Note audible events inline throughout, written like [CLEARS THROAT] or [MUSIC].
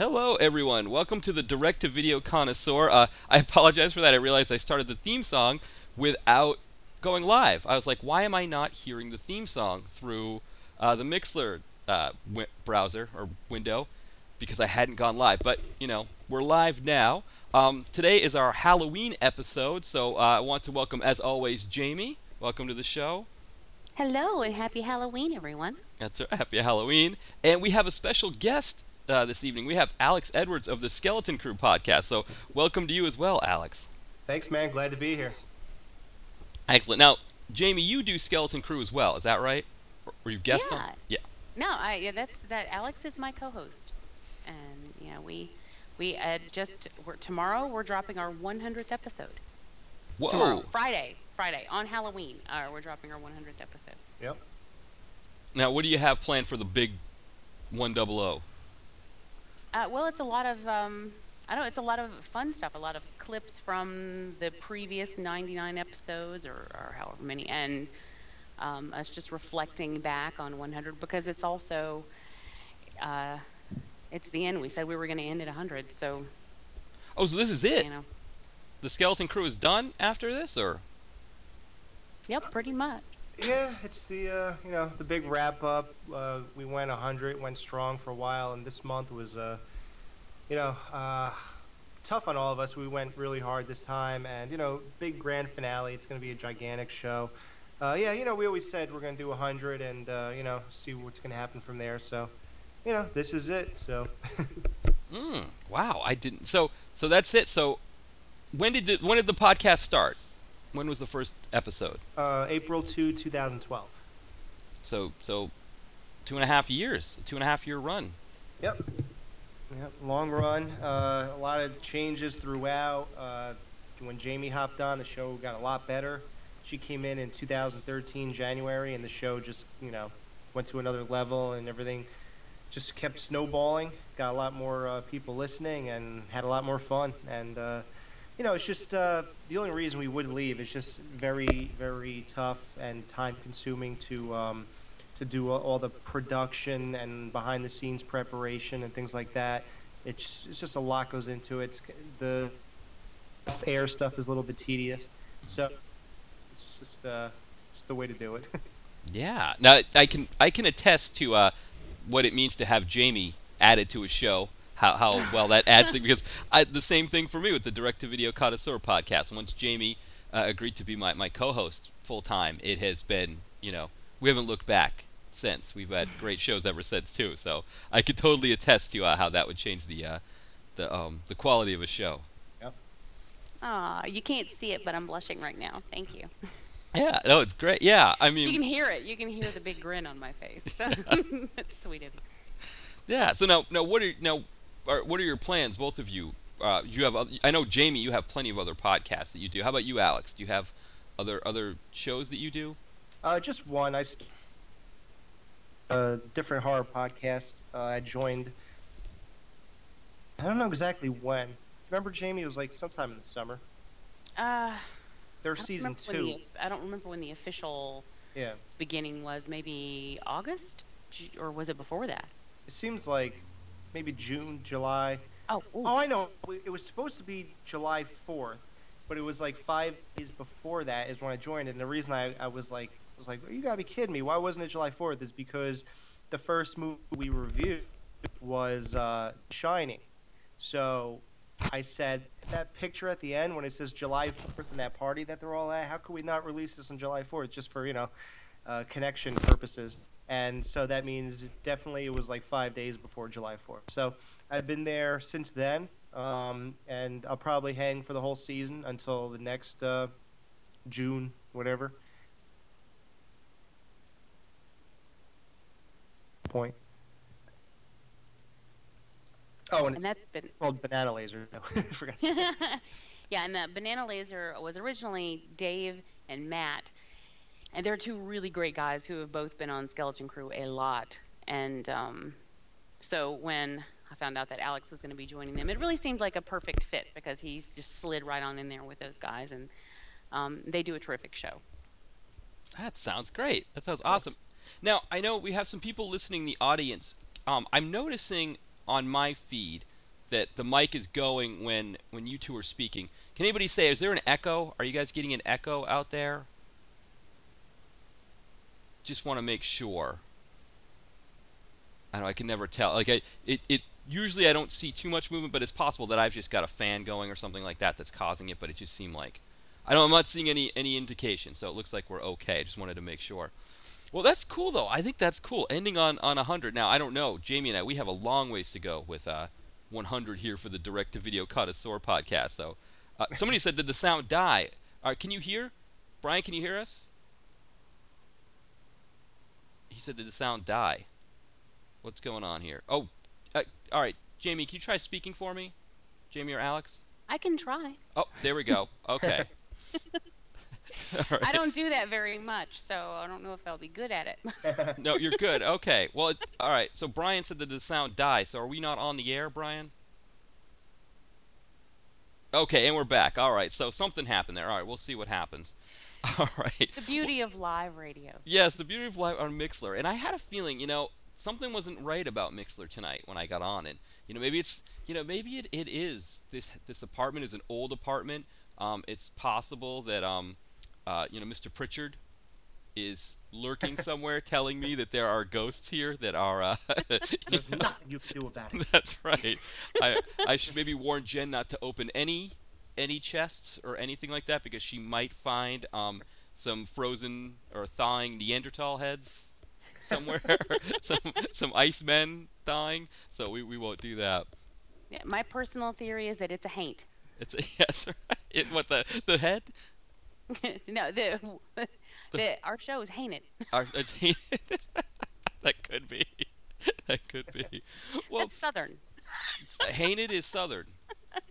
Hello, everyone. Welcome to the Direct to Video Connoisseur. Uh, I apologize for that. I realized I started the theme song without going live. I was like, why am I not hearing the theme song through uh, the Mixler uh, wi- browser or window? Because I hadn't gone live. But, you know, we're live now. Um, today is our Halloween episode, so uh, I want to welcome, as always, Jamie. Welcome to the show. Hello and happy Halloween, everyone. That's right. Happy Halloween. And we have a special guest uh, this evening. We have Alex Edwards of the Skeleton Crew podcast. So, welcome to you as well, Alex. Thanks, man. Glad to be here. Excellent. Now, Jamie, you do Skeleton Crew as well. Is that right? Or Were you guest yeah. on? Yeah. No, I yeah, that's that. Alex is my co-host, and you know we we uh, just we're, tomorrow we're dropping our 100th episode. Whoa. Tomorrow, Friday, Friday on Halloween, uh, we're dropping our 100th episode. Yep. Now, what do you have planned for the big 100? Uh, well, it's a lot of um, I don't. It's a lot of fun stuff. A lot of clips from the previous 99 episodes, or, or however many, and um, us just reflecting back on 100 because it's also uh, it's the end. We said we were going to end at 100, so Oh, so this is it? you know. The Skeleton Crew is done after this, or? Yep, pretty much. Yeah, it's the uh, you know the big wrap up. Uh, we went 100, went strong for a while, and this month was uh, you know uh, tough on all of us. We went really hard this time, and you know big grand finale. It's going to be a gigantic show. Uh, yeah, you know we always said we're going to do 100, and uh, you know see what's going to happen from there. So, you know this is it. So. [LAUGHS] Mm, wow, I didn't. So, so that's it. So, when did it, when did the podcast start? When was the first episode? Uh, April 2, 2012. So, so two and a half years, a two and a half year run. Yep. Yep. Long run. Uh, a lot of changes throughout. Uh, when Jamie hopped on, the show got a lot better. She came in in 2013 January, and the show just you know went to another level, and everything just kept snowballing. Got a lot more uh, people listening, and had a lot more fun. And uh, you know, it's just uh, the only reason we would leave is just very, very tough and time consuming to um, to do all, the production and behind the scenes preparation and things like that. It's, it's just a lot goes into it. The air stuff is a little bit tedious, so it's just uh, it's the way to do it. [LAUGHS] Yeah. Now I can I can attest to uh, what it means to have Jamie added to a show. How, how [LAUGHS] well that adds to because I, the same thing for me with the direct to video connoisseur podcast. Once Jamie uh, agreed to be my, my co-host full time, it has been you know we haven't looked back since. We've had [LAUGHS] great shows ever since too. So I could totally attest to uh, how that would change the uh, the um, the quality of a show. Aw, you can't see it, but I'm blushing right now. Thank you. Yeah. No, it's great. Yeah. I mean, You can hear it. You can hear the big grin on my face. [LAUGHS] That's sweet of you. Yeah. So now, now what are now, are, what are your plans, both of you? Uh, you have, oth- I know Jamie, you have plenty of other podcasts that you do. How about you, Alex? Do you have other other shows that you do? Uh, just one. I s- a different horror podcast. Uh, I joined. I don't know exactly when. Remember, Jamie? It was like sometime in the summer. Uh, They're I don't season remember two. the- I don't remember when the official Yeah. beginning was. Maybe August, or was it before that? It seems like maybe June, July. Oh, ooh. Oh, I know. It was supposed to be July 4th, but it was like five days before that is when I joined. And the reason I, I was like, was like, you gotta be kidding me. Why wasn't it July 4th? Is because the first movie we reviewed was uh, Shining. So I said that picture at the end when it says July 4th and that party that they're all at. How could we not release this on July 4th just for you know uh, connection purposes? And so that means it definitely it was like five days before July 4th. So I've been there since then, um, and I'll probably hang for the whole season until the next uh, June, whatever. Point. Oh, and, And it's that's been called Banana Laser. No, [LAUGHS] I forgot. to say that. [LAUGHS] yeah, and the Banana Laser was originally Dave and Matt, and they're two really great guys who have both been on Skeleton Crew a lot. And um, so when I found out that Alex was going to be joining them, it really seemed like a perfect fit because he's just slid right on in there with those guys, and um, they do a terrific show. That sounds great. That sounds awesome. Now, I know we have some people listening in the audience. Um, I'm noticing on my feed that the mic is going when when you two are speaking. Can anybody say is there an echo? Are you guys getting an echo out there? Just want to make sure. I know I can never tell. Like I, it, it usually I don't see too much movement, but it's possible that I've just got a fan going or something like that that's causing it. But it just seemed like I don't. I'm not seeing any any indication, so it looks like we're okay. Just wanted to make sure. Well, that's cool though. I think that's cool. Ending on on 100. Now I don't know, Jamie and I. We have a long ways to go with uh, 100 here for the direct to video connoisseur podcast. So uh, somebody said, did the sound die? Can you hear? Brian, can you hear us? He said, did the sound die? What's going on here? Oh, uh, all right, Jamie, can you try speaking for me? Jamie or Alex? I can try. Oh, there we go. Okay. [LAUGHS] [LAUGHS] All right. I don't do that very much, so I don't know if I'll be good at it. [LAUGHS] No, you're good. Okay. Well, it, all right. So Brian said that the sound died. So are we not on the air, Brian? Okay, and we're back. All right. So something happened there. All right. We'll see what happens. [LAUGHS] All right. the beauty of live radio. Yes, the beauty of live on Mixler. And I had a feeling, you know, something wasn't right about Mixler tonight when I got on. And you know, maybe it's, you know, maybe it, it is this this apartment is an old apartment. Um, it's possible that um, uh, you know, Mr. Pritchard is lurking [LAUGHS] somewhere, telling me that there are ghosts here that are. Uh, [LAUGHS] There's nothing you can do about it. That's right. I I should maybe warn Jen not to open any any chests or anything like that because she might find um, some frozen or thawing Neanderthal heads somewhere, [LAUGHS] some some ice men thawing. So we, we won't do that. Yeah, my personal theory is that it's a haint. It's a, [LAUGHS] yes, right. It, what the the head? [LAUGHS] no, the, the our show is hainted. Our, it's hainted. that could be. That could be. Well, That's southern. Hainted is southern.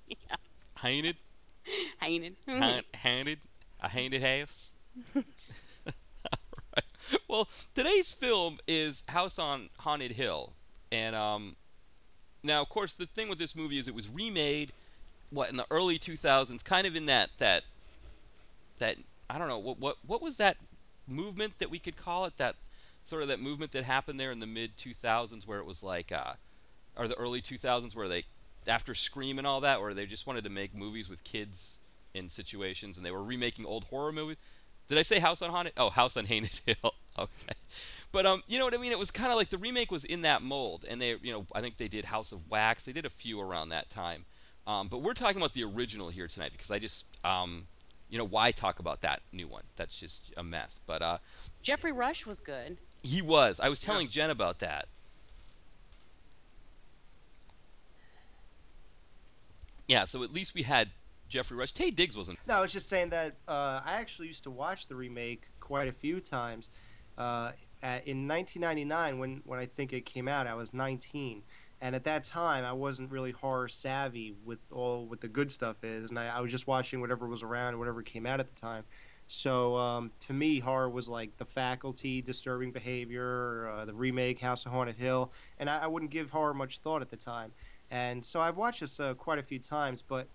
yeah, Hainted, [LAUGHS] hainted. hain- hainted, a hainted house. [LAUGHS] Alright. Well, today's film is House on Haunted Hill, and um, now of course the thing with this movie is it was remade, what in the early 2000s, kind of in that that that I don't know what what what was that movement that we could call it that sort of that movement that happened there in the mid 2000s where it was like uh, or the early 2000s where they after Scream and all that where they just wanted to make movies with kids in situations and they were remaking old horror movies. Did I say House on Haunted? Oh, House on Haunted Hill. [LAUGHS] okay. But um, you know what I mean? It was kind of like the remake was in that mold, and they, you know, I think they did House of Wax. They did a few around that time. Um, but we're talking about the original here tonight because I just, um, you know, why talk about that new one? That's just a mess. But uh, Geoffrey Rush was good. he was. I was telling Jen about that. Yeah, so at least we had Geoffrey Rush. Taye Diggs wasn't. No, I was just saying that uh, I actually used to watch the remake quite a few times. Uh, at, in 1999, when when I think it came out, I was 19, and at that time I wasn't really horror savvy with all what the good stuff is, and I, I was just watching whatever was around, whatever came out at the time. So um, to me, horror was like The Faculty, Disturbing Behavior, uh, the remake House of Haunted Hill, and I, I wouldn't give horror much thought at the time. And so I've watched this uh, quite a few times, but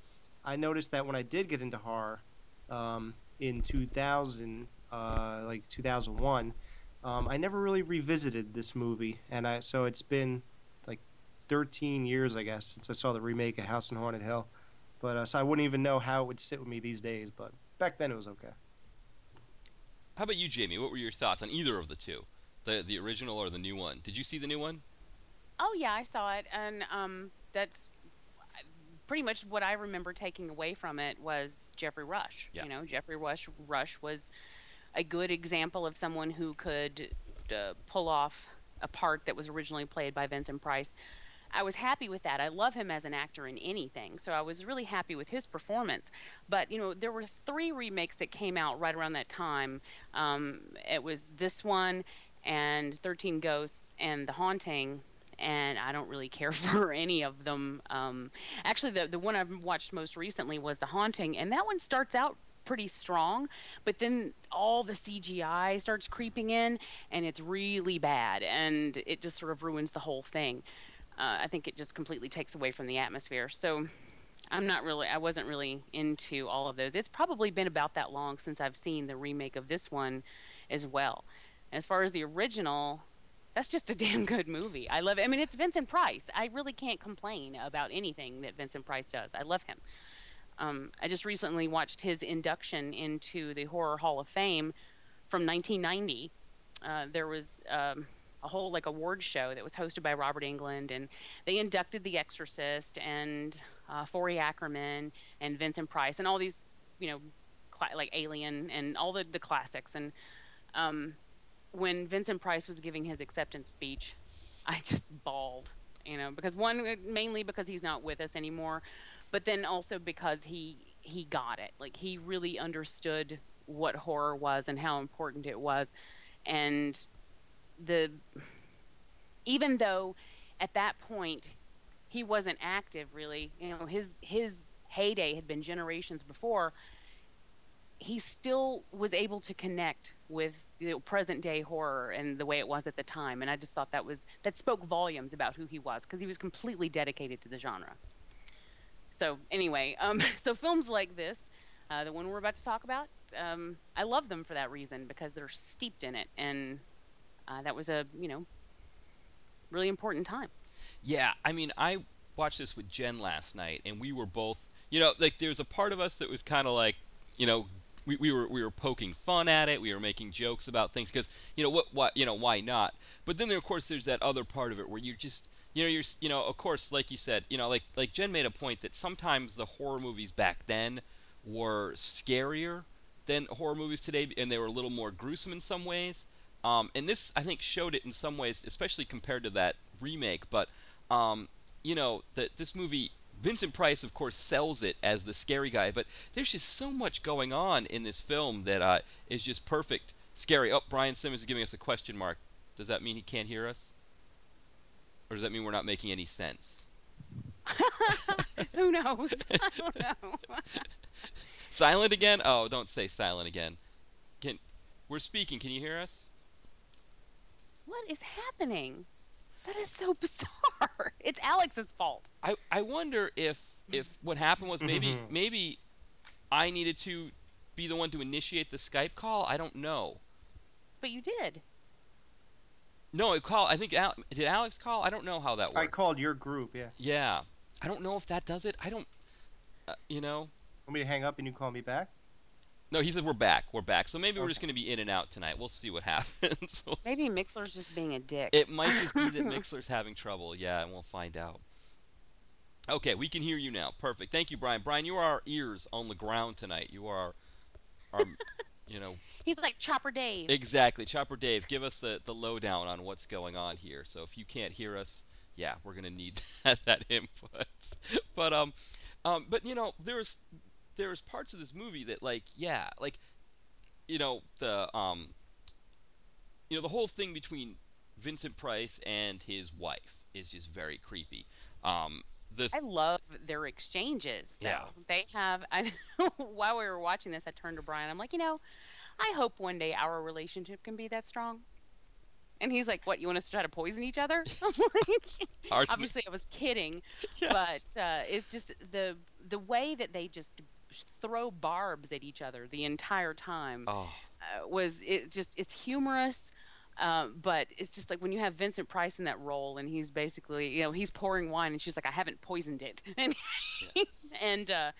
I noticed that when I did get into horror um, in 2000, uh, like 2001, um, I never really revisited this movie, and I so it's been like 13 years, I guess, since I saw the remake of House on Haunted Hill. But uh, so I wouldn't even know how it would sit with me these days. But back then it was okay. How about you, Jamie? What were your thoughts on either of the two, the the original or the new one? Did you see the new one? Oh yeah, I saw it, and um, that's pretty much what I remember taking away from it was Geoffrey Rush. Yeah. You know, Geoffrey Rush Rush was a good example of someone who could uh, pull off a part that was originally played by Vincent Price. I was happy with that. I love him as an actor in anything, so I was really happy with his performance. But you know, there were three remakes that came out right around that time. Um, it was this one, and Thirteen Ghosts, and The Haunting. And I don't really care [LAUGHS] for any of them. Um, actually, the the one I've watched most recently was The Haunting, and that one starts out pretty strong, but then all the CGI starts creeping in, and it's really bad, and it just sort of ruins the whole thing. Uh, I think it just completely takes away from the atmosphere. So I'm not really, I wasn't really into all of those. It's probably been about that long since I've seen the remake of this one as well. As far as the original, that's just a damn good movie. I love it. I mean, it's Vincent Price. I really can't complain about anything that Vincent Price does. I love him. Um, I just recently watched his induction into the Horror Hall of Fame from 1990. Uh, there was um, a whole like award show that was hosted by Robert Englund, and they inducted The Exorcist and uh, Forry Ackerman and Vincent Price and all these, you know, cla- like Alien and all the the classics. And um, when Vincent Price was giving his acceptance speech, I just bawled, you know, because one uh, mainly because he's not with us anymore, but then also because he he got it. Like he really understood what horror was and how important it was, and the even though at that point he wasn't active really, you know, his his heyday had been generations before. He still was able to connect with you know, present day horror and the way it was at the time, and I just thought that was that spoke volumes about who he was because he was completely dedicated to the genre. So anyway, um, [LAUGHS] so films like this, uh, the one we're about to talk about, um, I love them for that reason because they're steeped in it, and uh, that was a you know really important time. Yeah, I mean, I watched this with Jen last night, and we were both, you know, like there was a part of us that was kind of like, you know, we, we were we were poking fun at it, we were making jokes about things because you know what what you know why not? But then of course there's that other part of it where you're just you know you're you know of course like you said you know like like Jen made a point that sometimes the horror movies back then were scarier than horror movies today, and they were a little more gruesome in some ways. Um, and this, I think, showed it in some ways, especially compared to that remake. But um, you know, that this movie, Vincent Price, of course, sells it as the scary guy. But there's just so much going on in this film that uh, is just perfect scary. Oh, Brian Simmons is giving us a question mark. Does that mean he can't hear us? Or does that mean we're not making any sense? [LAUGHS] Who knows? [LAUGHS] I don't know. [LAUGHS] Silent again? Oh, don't say silent again. Can we're speaking? Can you hear us? what is happening? That is so bizarre. [LAUGHS] It's Alex's fault. I, I wonder if if what happened was maybe Mhm. maybe I needed to be the one to initiate the Skype call. I don't know. But you did. No, I call. I think Al, did Alex call? I don't know how that worked. I called your group. Yeah. yeah, I don't know if that does it. I don't. Uh, you know. Want me to hang up and you call me back? No, he said we're back. We're back. So maybe we're just going to be in and out tonight. We'll see what [LAUGHS] happens. We'll Maybe Mixler's just being a dick. It might just be that [LAUGHS] Mixler's having trouble. Yeah, and we'll find out. Okay, we can hear you now. Perfect. Thank you, Brian. Brian, you are our ears on the ground tonight. You are our, our [LAUGHS] you know, He's like Chopper Dave. exactly. Chopper Dave, give us the, the lowdown on what's going on here. So if you can't hear us, yeah, we're gonna need that, that input. But um, um, but you know, there's there's parts of this movie that like, yeah, like, you know, the um, you know, the whole thing between Vincent Price and his wife is just very creepy. Um, the I love their exchanges. Though. Yeah. They have. [LAUGHS] I, while we were watching this, I turned to Brian. I'm like, you know, I hope one day our relationship can be that strong. And he's like, "What? You want us to try to poison each other?" [LAUGHS] I'm like, Arsenic. Obviously, I was kidding, [LAUGHS] Yes. but uh, it's just the the way that they just throw barbs at each other the entire time. Oh, uh, was it just it's humorous um, but it's just like when you have Vincent Price in that role and he's basically you know he's pouring wine and she's like I haven't poisoned it. [LAUGHS] And and uh,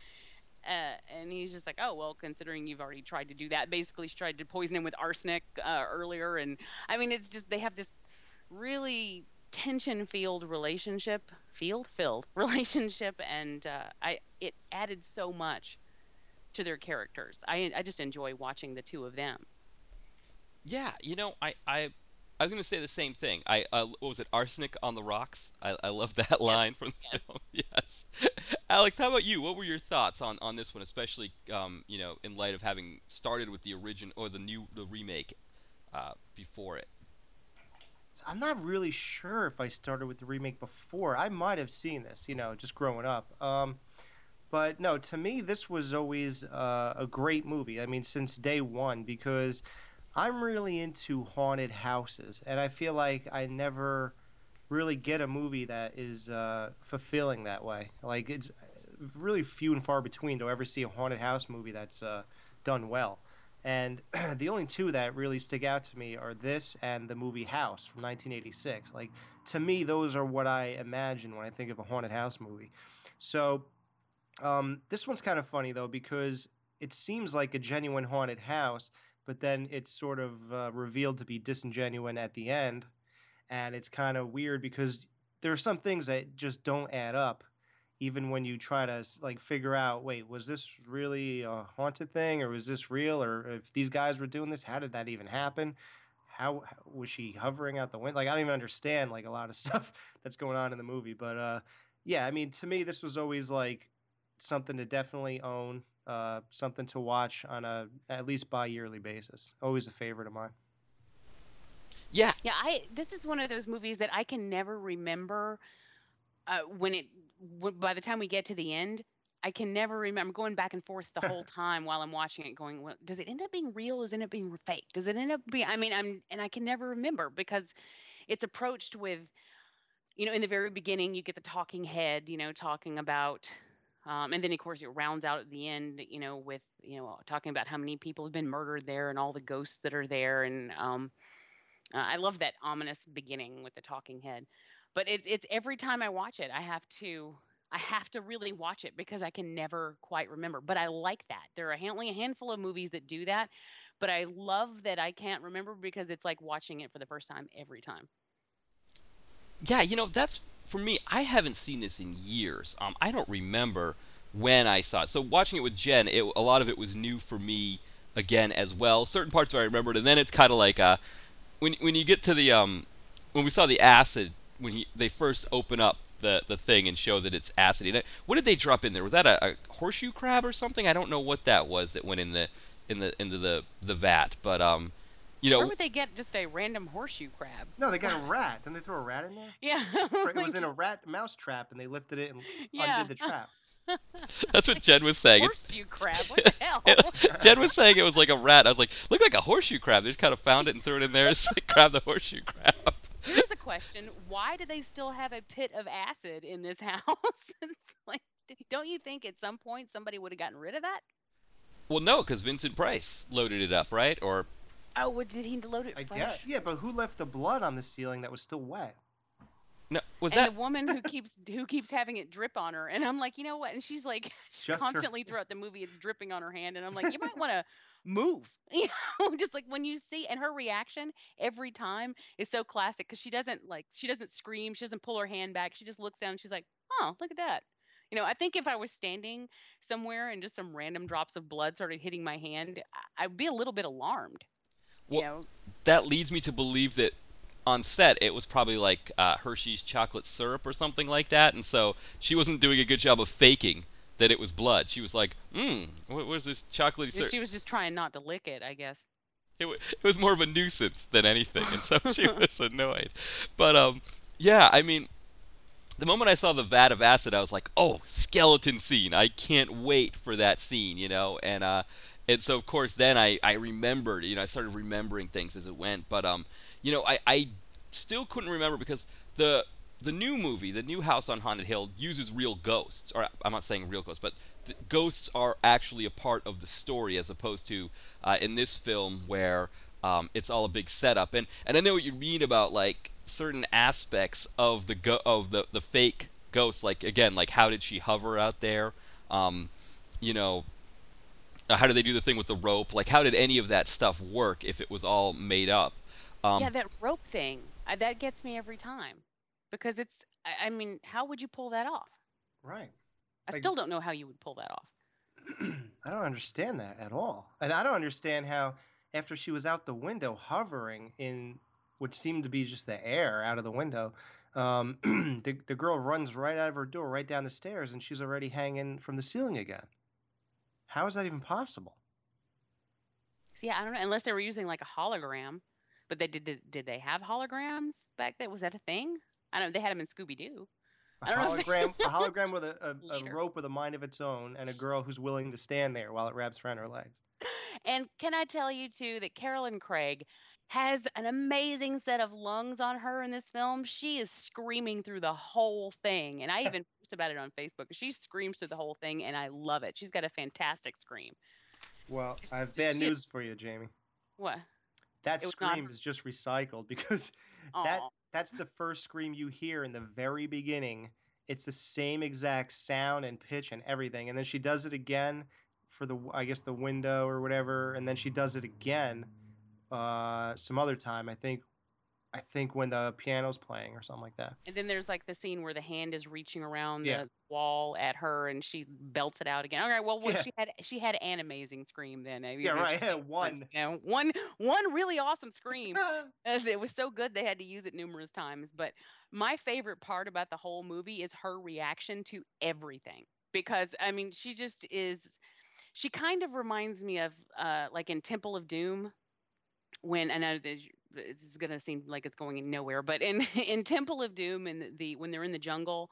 uh, and he's just like oh well considering you've already tried to do that. Basically she tried to poison him with arsenic uh, earlier and I mean it's just they have this really tension-filled relationship, field-filled [LAUGHS] relationship, and uh, I it added so much to their characters. I I just enjoy watching the two of them. Yeah, you know, I I, I was going to say the same thing. I uh, what was it? Arsenic on the rocks. I, I love that line from the Yes. film. [LAUGHS] Yes. Alex, how about you? What were your thoughts on, on this one, especially um, you know in light of having started with the origin or the new the remake uh, before it? I'm not really sure if I started with the remake before. I might have seen this, you know, just growing up. Um, but no, to me, this was always uh, a great movie. I mean, since day one, because I'm really into haunted houses, and I feel like I never really get a movie that is uh, fulfilling that way. Like it's really few and far between to ever see a haunted house movie that's uh, done well. And [CLEARS THROAT] the only two that really stick out to me are this and the movie House from 1986. Like to me, those are what I imagine when I think of a haunted house movie. So um, this one's kind of funny though because it seems like a genuine haunted house, but then it's sort of uh, revealed to be disingenuine at the end, and it's kind of weird because there are some things that just don't add up even when you try to like figure out wait was this really a haunted thing or was this real or if these guys were doing this how did that even happen? How, how was she hovering out the window like i don't even understand like a lot of [LAUGHS] stuff that's going on in the movie but uh yeah i mean to me this was always like something to definitely own uh something to watch on a at least bi-yearly basis always a favorite of mine Yeah, Yeah, I this is one of those movies that I can never remember uh, when it w- by the time we get to the end. I can never remember going back and forth the whole [LAUGHS] time while I'm watching it, going, well, "Does it end up being real? Does it end up being fake? Does it end up being?" I mean, I'm and I can never remember because it's approached with, you know, in the very beginning, you get the talking head, you know, talking about, um, and then of course it rounds out at the end, you know, with you know talking about how many people have been murdered there and all the ghosts that are there, and um, uh, I love that ominous beginning with the talking head. But it's it's every time I watch it, I have to I have to really watch it because I can never quite remember. But I like that. There are only a handful of movies that do that, but I love that I can't remember because it's like watching it for the first time every time. Yeah, you know, that's for me. I haven't seen this in years. Um, I don't remember when I saw it. So watching it with Jen, it, a lot of it was new for me again as well. Certain parts I remembered, and then it's kind of like uh, when when you get to the um, when we saw the acid when he, they first open up the the thing and show that it's acid. What did they drop in there? Was that a, a horseshoe crab or something? I don't know what that was that went in the in the into the the vat, but um, you know, Where would they get just a random horseshoe crab? no they got a [LAUGHS] rat didn't they throw a rat in there Yeah. [LAUGHS] Oh it was in a rat mouse trap and they lifted it and Yeah. undid the trap [LAUGHS] that's what Jen was saying. It- horseshoe crab. What the hell? Jen was saying it was like a rat. I was like, looked like a horseshoe crab. They just kind of found it and threw it in there. Just like grab the horseshoe crab. Here's a question: Why do they still have a pit of acid in this house? Like, don't you think at some point somebody would have gotten rid of that? Well, no, because Vincent Price loaded it up, right? Or Oh, what, did he load it I fresh? guess. Yeah, but who left the blood on the ceiling that was still wet? no, was and that? the woman who keeps who keeps having it drip on her, and I'm like, you know what? And she's like, [LAUGHS] Just her- constantly throughout the movie, it's dripping on her hand, and I'm like, you might want to move, [LAUGHS] you know, just like when you see, and her reaction every time is so classic because she doesn't like she doesn't scream, she doesn't pull her hand back, she just looks down, and she's like, oh, look at that. You know, I think if I was standing somewhere and just some random drops of blood started hitting my hand, I'd be a little bit alarmed. Well, you know, that leads me to believe that on set it was probably like uh, Hershey's chocolate syrup or something like that, and so she wasn't doing a good job of faking that it was blood. She was like, "Mmm, what was this chocolatey syrup?" she was just trying not to lick it, I guess. it, wa- it was more of a nuisance than anything, and so she [LAUGHS] was annoyed. But um, yeah, I mean, the moment I saw the vat of acid, I was like, "Oh, skeleton scene! I can't wait for that scene," you know. And uh, and so of course then I I remembered, you know, I started remembering things as it went. But um, you know, I I still couldn't remember because the the new movie, the new House on Haunted Hill, uses real ghosts. Or I'm not saying real ghosts, but th- ghosts are actually a part of the story, as opposed to uh, in this film where um, it's all a big setup. And and I know what you mean about like certain aspects of the go- of the the fake ghosts. Like again, like how did she hover out there? Um, you know, how did they do the thing with the rope? Like how did any of that stuff work if it was all made up? Um, yeah, that rope thing. I, that gets me every time. because it's. I, I mean, how would you pull that off? Right. I Like- still don't know how you would pull that off. [CLEARS THROAT] I don't understand that at all. And I don't understand how, after she was out the window hovering in what seemed to be just the air out of the window, um, [CLEARS THROAT] the, the girl runs right out of her door, right down the stairs, and she's already hanging from the ceiling again. How is that even possible? See, I don't know unless they were using like a hologram. But they did. Did, did they have holograms back then? Was that a thing? I don't. know. They had them in Scooby Doo. A I don't know if they- hologram, a [LAUGHS] hologram with a, a, a rope with a mind of its own, and a girl who's willing to stand there while it wraps around her legs. And can I tell you too that Carolyn Craig has an amazing set of lungs on her in this film. She is screaming through the whole thing, and I [LAUGHS] even posted about it on Facebook. She screams through the whole thing, and I love it. She's got a fantastic scream. Well, I have bad news for you, Jamie. What? That was not scream is just recycled [LAUGHS] because that that's the first scream you hear in the very beginning. It's the same exact sound and pitch and everything, and then she does it again for the I guess the window or whatever, and then she does it again uh, some other time. I think I think when the piano's playing or something like that. And then there's like the scene where the hand is reaching around Yeah. the wall at her, and she belts it out again. All right, well, well Yeah. she had she had an amazing scream then. I mean, Yeah, right. just, One. You know, one one really awesome scream. [LAUGHS] It was so good they had to use it numerous times. But my favorite part about the whole movie is her reaction to everything. Because I mean, she just is she kind of reminds me of uh like in Temple of Doom when I know this is gonna seem like it's going nowhere, but in [LAUGHS] in Temple of Doom and the, the when they're in the jungle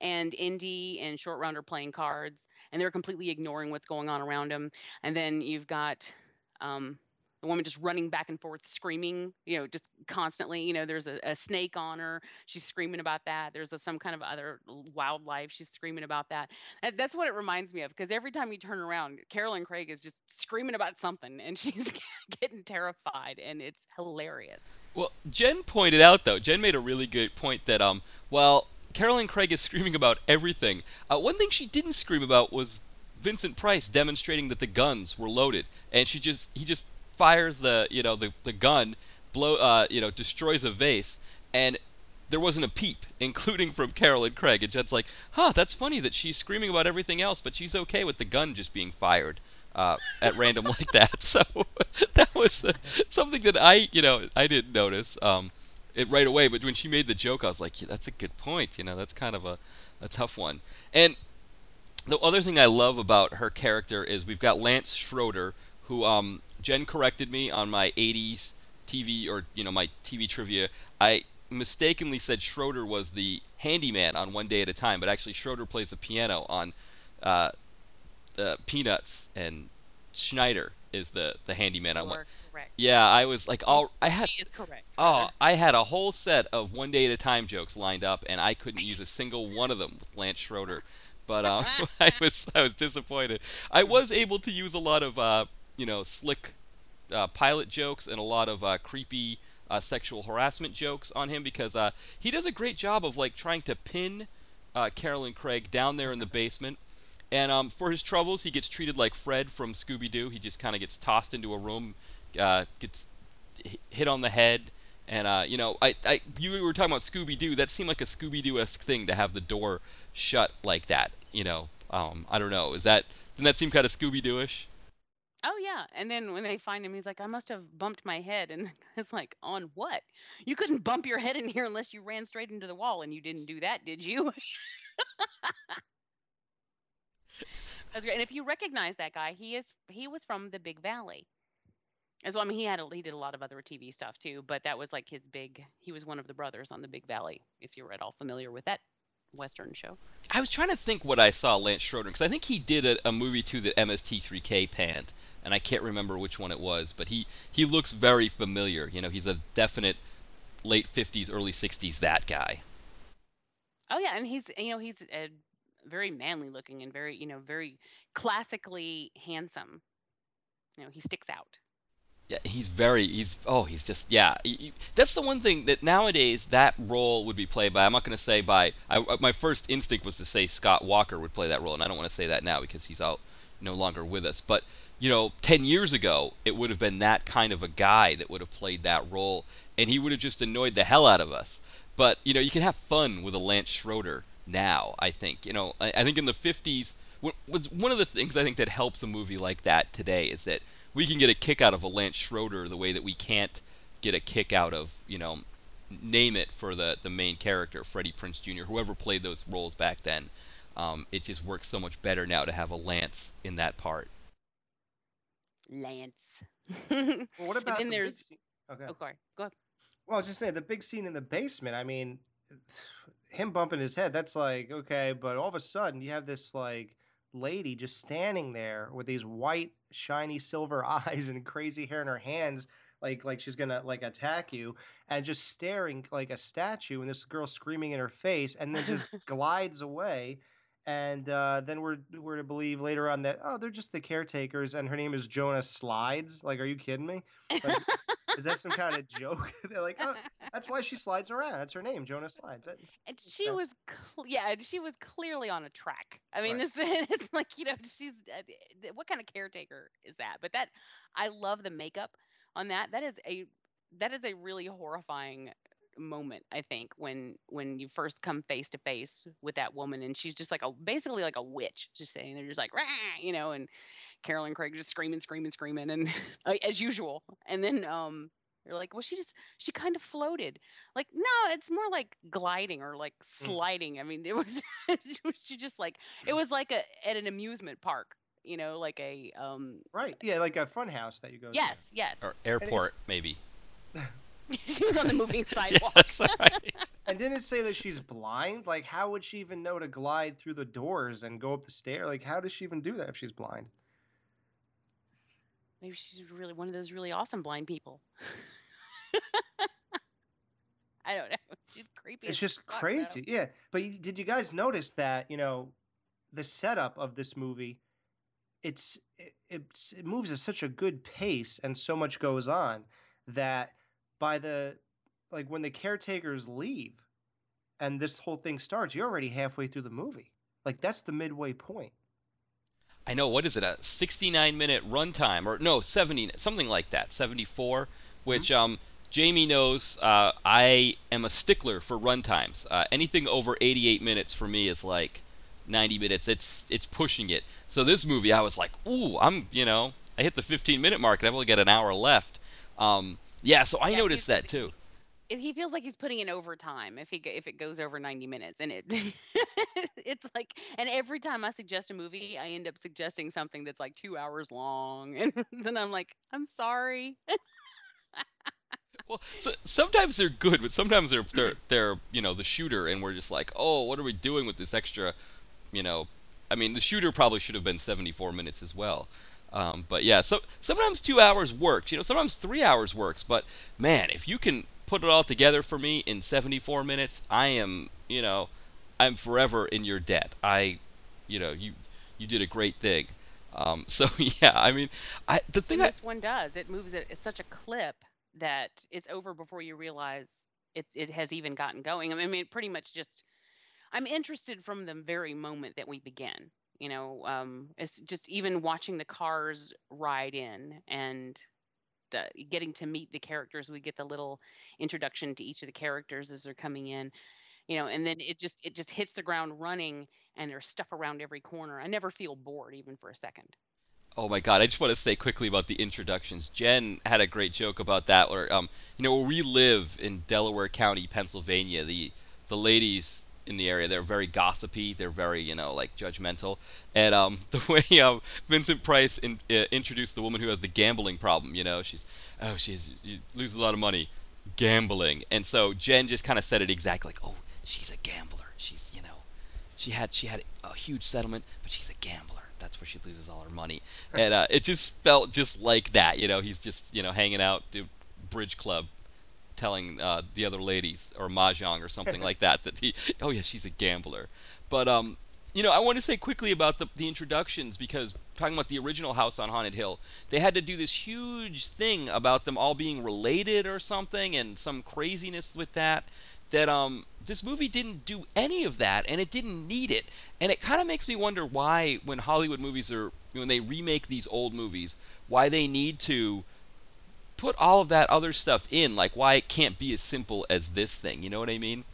and Indy and Short Round are playing cards and they're completely ignoring what's going on around them, and then you've got um, the woman just running back and forth screaming, you know, just constantly. You know, there's a, a snake on her, she's screaming about that. There's a, some kind of other wildlife, she's screaming about that. And that's what it reminds me of because every time you turn around, Carolyn Craig is just screaming about something and [LAUGHS] she's getting terrified, and it's hilarious. Well, Jen pointed out though. Jen made a really good point that um, while Carolyn Craig is screaming about everything, uh, one thing she didn't scream about was Vincent Price demonstrating that the guns were loaded, and she just he just fires the you know the the gun, blow uh you know destroys a vase, and there wasn't a peep, [LAUGHS] including from Carolyn Craig. And Jen's like, huh, that's funny that she's screaming about everything else, but she's okay with the gun just being fired uh, at random [LAUGHS] like that. [LAUGHS] So that was uh, something that I, you know, I didn't notice um, it right away. But when she made the joke, I was like, yeah, that's a good point. You know, that's kind of a, a tough one. And the other thing I love about her character is we've got Lance Schroeder, who um, Jen corrected me on my 80s TV or you know my TV trivia. I mistakenly said Schroeder was the handyman on One Day at a Time, but actually Schroeder plays the piano on uh, uh, Peanuts, and Schneider is the the handyman on one. Correct. Yeah, I was like, all I had. She is correct. Oh, I had a whole set of one day at a time jokes lined up, and I couldn't use a single one of them with Lance Schroeder. But um, [LAUGHS] I was I was disappointed. I was able to use a lot of uh, you know slick uh, pilot jokes and a lot of uh, creepy uh, sexual harassment jokes on him because uh, he does a great job of like trying to pin uh, Carolyn Craig down there in the basement. And um, for his troubles, he gets treated like Fred from Scooby Doo. He just kind of gets tossed into a room, uh, gets hit on the head, and you know, I, I, you were talking about Scooby Doo. That seemed like a Scooby Doo esque thing to have the door shut like that. You know, um, I don't know. Is that didn't that seem kind of Scooby Doo-ish? Oh yeah, and then when they find him, he's like, "I must have bumped my head," and [LAUGHS] it's like, "On what? You couldn't bump your head in here unless you ran straight into the wall, and you didn't do that, did you?" [LAUGHS] That's great. And if you recognize that guy, he is he was from the Big Valley. As well, I mean, he had a, he did a lot of other TV stuff too, but that was like his big. He was one of the brothers on the Big Valley. If you're at all familiar with that Western show. I was trying to think what I saw Lance Schroeder because I think he did a, a movie too that MST3K panned, and I can't remember which one it was. But he he looks very familiar. You know, he's a definite late 50s, early 60s that guy. Oh yeah, and he's you know he's uh, very manly looking and very you know very classically handsome. You know he sticks out. Yeah, he's very he's oh he's just yeah. y- y- That's the one thing that nowadays that role would be played by. I'm not going to say by. I, uh, my first instinct was to say Scott Walker would play that role, and I don't want to say that now because he's out no longer with us. But you know, ten years ago, it would have been that kind of a guy that would have played that role, and he would have just annoyed the hell out of us. But you know, you can have fun with a Lance Schroeder now. I think you know. I, I think in the '50s, was one of the things I think that helps a movie like that today is that we can get a kick out of a Lance Schroeder the way that we can't get a kick out of you know name it for the the main character Freddie Prinze Jr. whoever played those roles back then. Um, it just works so much better now to have a Lance in that part. Lance. [LAUGHS] Well, what about then the there's- big scene? Okay. okay, go ahead. Well, I was just saying the big scene in the basement. I mean, [SIGHS] him bumping his head. That's like okay, but all of a sudden you have this like lady just standing there with these white, shiny silver [LAUGHS] eyes and crazy hair in her hands, like like she's gonna like attack you, and just staring like a statue. And this girl screaming in her face, and then just [LAUGHS] glides away. And uh, then we're we're to believe later on that oh they're just the caretakers, and her name is Jonah Slides. Like, are you kidding me? Like, [LAUGHS] is that some kind of joke? [LAUGHS] They're like, oh, [LAUGHS] that's why she slides around. That's her name, Jonah Slides. That- And she So- was, cl- yeah, she was clearly on a track. I mean, Right. this [LAUGHS] it's like you know, she's uh, what kind of caretaker is that? But that, I love the makeup on that. That is a that is a really horrifying moment. I think when when you first come face to face with that woman, and she's just like a basically like a witch, just saying they're just like, Rah! you know, and Carolyn Craig just screaming, screaming, screaming, and [LAUGHS] as usual. And then um, you're like, well, she just she kind of floated. Like, no, it's more like gliding or like sliding. I mean, [LAUGHS] it was she just like it was like a at an amusement park, you know, like a um. right? Yeah, like a fun house that you go. to. Yes, yes. Or airport, maybe. [LAUGHS] she was on the moving sidewalk. Yes, right. And didn't it say that she's blind? Like, how would she even know to glide through the doors and go up the stair? Like, how does she even do that if she's blind? Maybe she's really one of those really awesome blind people. [LAUGHS] I don't know. [LAUGHS] She's creepy. It's just fuck, though. crazy. Yeah. But you, did you guys notice that, you know, the setup of this movie, it's it, it's, it moves at such a good pace and so much goes on that by the like when the caretakers leave and this whole thing starts, you're already halfway through the movie. Like that's the midway point. I know. What is it? A 69 minute runtime, or no, 70, something like that. 74. Which um, Jamie knows. Uh, I am a stickler for runtimes. Uh, anything over 88 minutes for me is like 90 minutes. It's it's pushing it. So this movie, I was like, ooh, I'm you know, I hit the 15 minute mark, and I've only got an hour left. Um, yeah, so I Yeah, noticed that too. He feels like he's putting in overtime if he if it goes over 90 minutes and it [LAUGHS] it's like and every time i suggest a movie i end up suggesting something that's like two hours long [LAUGHS] and then i'm like i'm sorry Well, so, sometimes they're good, but sometimes they're they're [CLEARS THROAT] they're you know the shooter, and we're just like, oh, what are we doing with this extra? You know, I mean, the shooter probably should have been 74 minutes as well. Um, but yeah, so sometimes two hours works. You know, sometimes three hours works. But man, if you can put it all together for me in 74 minutes, I am you know, I'm forever in your debt. I, you know, you you did a great thing. Um, [LAUGHS] so yeah, I mean, I the thing and I, this one does it moves at such a clip that it's over before you realize it, it has even gotten going i mean it pretty much just i'm interested from the very moment that we begin you know um it's just even watching the cars ride in and uh, getting to meet the characters we get the little introduction to each of the characters as they're coming in you know and then it just it just hits the ground running and there's stuff around every corner i never feel bored even for a second Oh my god! I just want to say quickly about the introductions. Jen had a great joke about that, where um, you know, where we live in Delaware County, Pennsylvania, the the ladies in the area. They're very gossipy, they're very you know like judgmental, and um, [LAUGHS] the way um, Vincent Price in, uh, introduced the woman who has the gambling problem, you know, she's oh she's you lose a lot of money gambling, and so Jen just kind of said it exactly like oh she's a gambler, she's you know she had she had a huge settlement, but she's a gambler. That's where she loses all her money, and uh, it just felt just like that. You know, he's just you know hanging out bridge club, telling uh, the other ladies or mahjong or something like that that he oh yeah she's a gambler. But um, you know I want to say quickly about the the introductions because talking about the original House on Haunted Hill, they had to do this huge thing about them all being related or something and some craziness with that that um this movie didn't do any of that and it didn't need it and it kind of makes me wonder why when hollywood movies are when they remake these old movies why they need to put all of that other stuff in? Like why it can't be as simple as this thing? You know what I mean?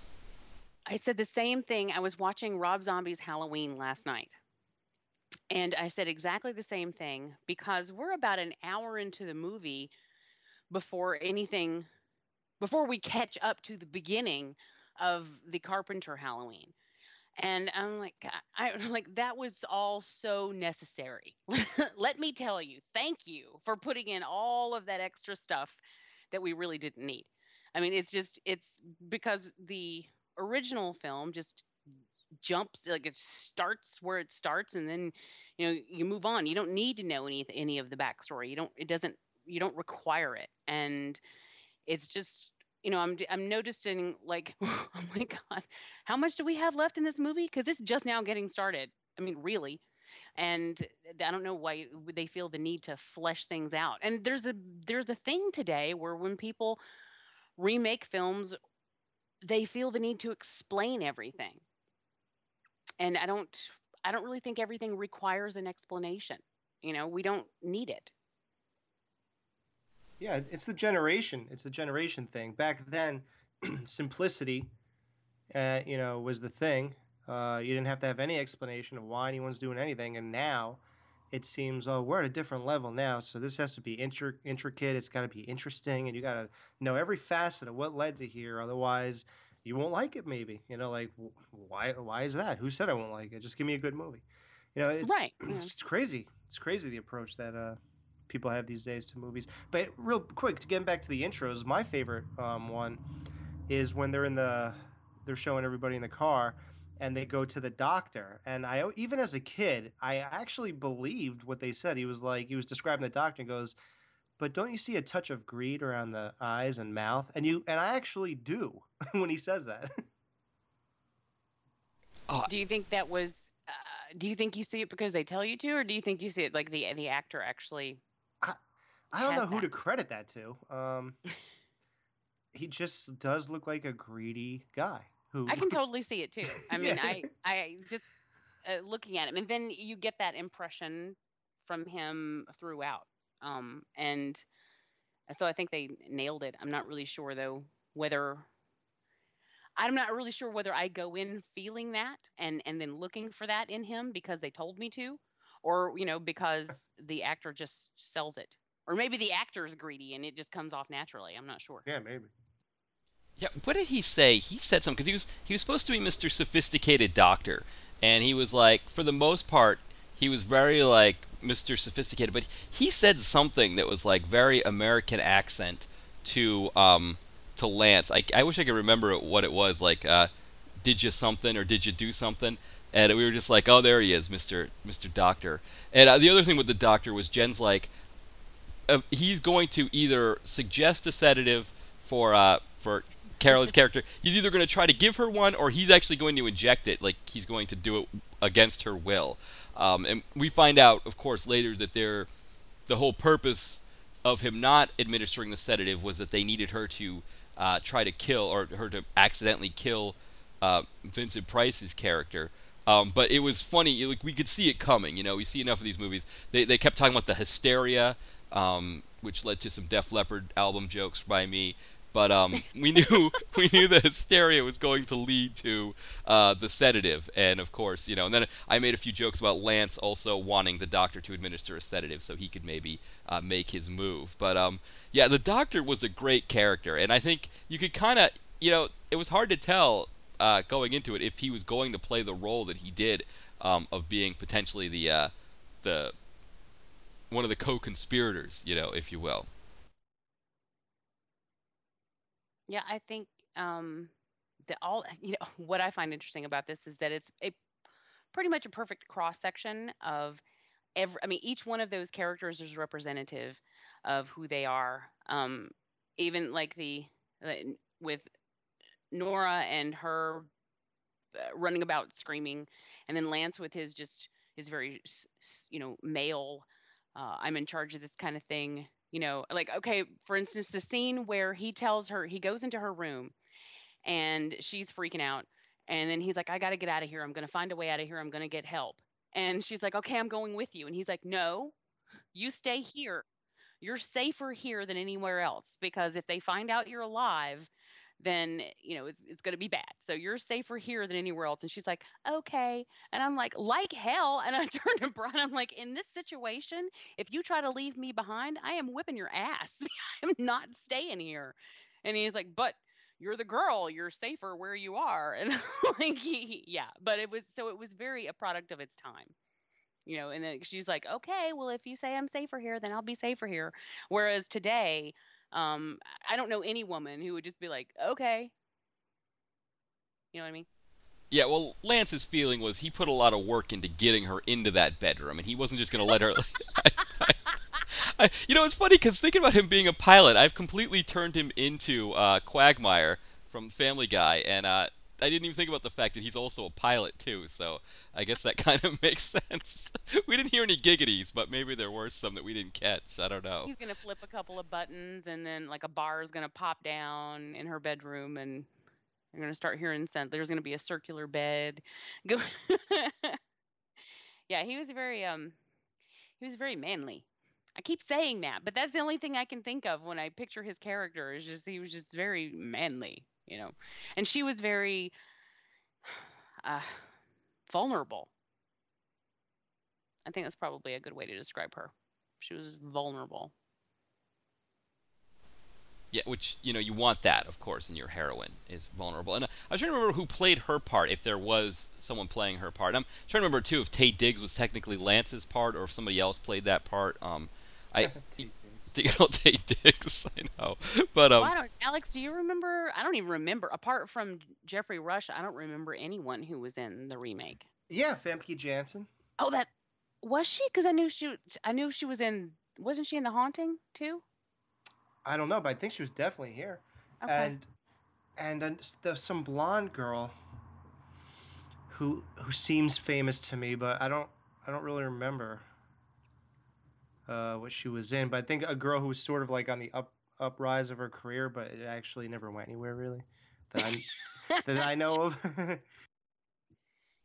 I said the same thing. I was watching Rob Zombie's Halloween last night. And I said exactly the same thing because we're about an hour into the movie before anything before we catch up to the beginning of the Carpenter Halloween. And I'm like, I I'm [LAUGHS] like that was all so necessary. [LAUGHS] Let me tell you, thank you for putting in all of that extra stuff that we really didn't need. I mean, it's just it's because the original film just jumps like it starts where it starts and then you know you move on you don't need to know any any of the backstory you don't it doesn't you don't require it and it's just you know i'm i'm noticing like [LAUGHS] oh my god how much do we have left in this movie? Because it's just now getting started i mean really. And i don't know why they feel the need to flesh things out. And there's a there's a thing today where when people remake films they feel the need to explain everything. And i don't i don't really think everything requires an explanation. You know we don't need it Yeah, it's the generation. It's the generation thing. Back then, [CLEARS THROAT] simplicity, uh, you know, was the thing. Uh, you didn't have to have any explanation of why anyone's doing anything. And now, it seems, oh, we're at a different level now. So this has to be intri- intricate. It's got to be interesting, and you got to know every facet of what led to here. Otherwise, you won't like it. Maybe you know, like why? Why is that? Who said I won't like it? Just give me a good movie. You know, it's right [CLEARS THROAT] yeah. it's crazy. It's crazy the approach that uh, people have these days to movies. But real quick, to get back to the intros, my favorite um, one is when they're in the they're showing everybody in the car and they go to the doctor. And I even as a kid, I actually believed what they said. He was like he was describing the doctor and goes, "But don't you see a touch of greed around the eyes and mouth?" And you and I actually do [LAUGHS] when he says that. do you think that was uh, do you think you see it because they tell you to or do you think you see it like the the actor actually I don't know who to credit that to. Um, [LAUGHS] he just does look like a greedy guy who. I can [LAUGHS] totally see it too. I mean, Yeah. I I just uh, looking at him, and then you get that impression from him throughout. Um, and so I think they nailed it. I'm not really sure though whether I'm not really sure whether I go in feeling that and and then looking for that in him because they told me to, or you know because the actor just sells it, or maybe the actor is greedy and it just comes off naturally. I'm not sure. yeah, maybe. Yeah, what did he say? He said something because he was he was supposed to be Mr. Sophisticated Doctor, and he was like, for the most part, he was very like Mr. Sophisticated, but he said something that was like very American accent to um to Lance. I I wish I could remember what it was. Like, uh, did you something or did you do something? And we were just like, oh, there he is, Mr. Mr. Doctor. And uh, the other thing with the doctor was Jen's like, uh, he's going to either suggest a sedative for uh, for Carolyn's [LAUGHS] character. He's either going to try to give her one, or he's actually going to inject it. Like he's going to do it against her will. Um, and we find out, of course, later that they're the whole purpose of him not administering the sedative was that they needed her to uh, try to kill or her to accidentally kill uh, Vincent Price's character. Um, but it was funny. Like we could see it coming. You know, we see enough of these movies. They they kept talking about the hysteria, um, which led to some Def Leppard album jokes by me. But um, [LAUGHS] we knew [LAUGHS] we knew the hysteria was going to lead to uh, the sedative, and of course, you know. And then I made a few jokes about Lance also wanting the doctor to administer a sedative so he could maybe uh, make his move. But um, yeah, the doctor was a great character, and I think you could kind of, you know, it was hard to tell uh, going into it if he was going to play the role that he did um, of being potentially the uh, the one of the co-conspirators, you know, if you will. Yeah, I think um, the all [LAUGHS] you know what I find interesting about this is that it's a pretty much a perfect cross section of every. I mean, each one of those characters is representative of who they are. Um, even like the the- with Nora and her uh, running about screaming, and then Lance with his just his very you know male. Uh, I'm in charge of this kind of thing. You know, like okay, for instance, the scene where he tells her he goes into her room, and she's freaking out, and then he's like, I got to get out of here. I'm gonna find a way out of here. I'm gonna get help. And she's like, Okay, I'm going with you. And he's like, No, you stay here. you're safer here than anywhere else because if they find out you're alive, then you know it's it's going to be bad. So you're safer here than anywhere else." And she's like, "Okay." And I'm like, "Like hell." And I [LAUGHS] turned to Brian. I'm like, "In this situation, if you try to leave me behind, I am whipping your ass. [LAUGHS] I'm not staying here." And he's like, "But." You're the girl. You're safer where you are, [LAUGHS] and like, he, yeah. But it was so it was very a product of its time you know and then she's like okay well if you say i'm safer here then i'll be safer here whereas today um i don't know any woman who would just be like okay you know what i mean Yeah, well, Lance's feeling was he put a lot of work into getting her into that bedroom, and he wasn't just going to let her. [LAUGHS] I, you know, it's funny because thinking about him being a pilot, I've completely turned him into uh, Quagmire from Family Guy, and uh, I didn't even think about the fact that he's also a pilot too. So I guess that [LAUGHS] kind of makes sense. [LAUGHS] we didn't hear any giggities, but maybe there were some that we didn't catch. I don't know. he's gonna flip a couple of buttons and then like a bar is gonna pop down in her bedroom and you're gonna start hearing scent there's gonna be a circular bed [LAUGHS] go yeah he was very um he was very manly i keep saying that but that's the only thing i can think of when i picture his character is just he was just very manly you know and she was very [SIGHS] uh vulnerable i think that's probably a good way to describe her she was vulnerable Yeah, which you know you want that, of course, in your heroine is vulnerable. And uh, I was trying to remember who played her part, if there was someone playing her part. I'm trying to remember too if Taye Diggs was technically Lance's part or if somebody else played that part. Um, I [LAUGHS] [LAUGHS] you know Taye Diggs, I know, but um, Well, I don't, Alex, do you remember? I don't even remember. Apart from Geoffrey Rush, I don't remember anyone who was in the remake. Yeah, Famke Janssen. Oh, that was she? Because I knew she. I knew she was in. Wasn't she in The Haunting too? I don't know, but I think she was definitely here. Okay. And and then s- there's some blonde girl who who seems famous to me, but I don't I don't really remember uh, what she was in. But I think a girl who was sort of like on the up uprise of her career, but it actually never went anywhere really that I that I know of. [LAUGHS]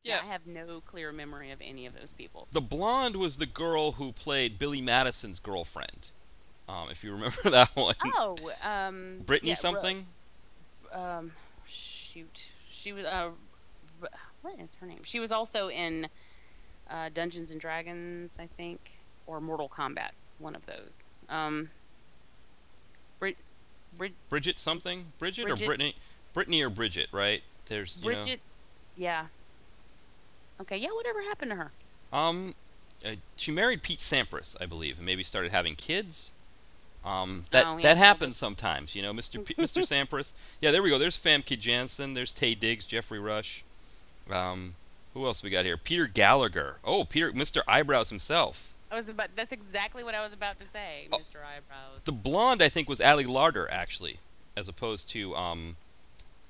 yeah, I have no clear memory of any of those people. the blonde was the girl who played Billy Madison's girlfriend. Um, if you remember [LAUGHS] that one, Oh, um, Brittany yeah, Ro- something. um, shoot, she was. Uh, what is her name? She was also in uh, Dungeons and Dragons, I think, or Mortal Kombat. One of those. Um, Brit, Brit, Bridget something? Bridget, Bridget. or Brittany? Brittany or Bridget, right? There's you know- Bridget. Yeah. Okay. Yeah. Whatever happened to her? Um, uh, she married Pete Sampras, I believe, and maybe started having kids. Um, that Oh, yeah, that happens sometimes, you know, Mr. P- [LAUGHS] Mr. Sampras. Yeah, there we go. There's Famke Janssen. There's Taye Diggs, Geoffrey Rush. Um, who else we got here? Peter Gallagher. Oh, Peter, Mr. Eyebrows himself. I was about. That's exactly what I was about to say, Oh. Mr. Eyebrows. The blonde, I think, was Ali Larter actually, as opposed to um,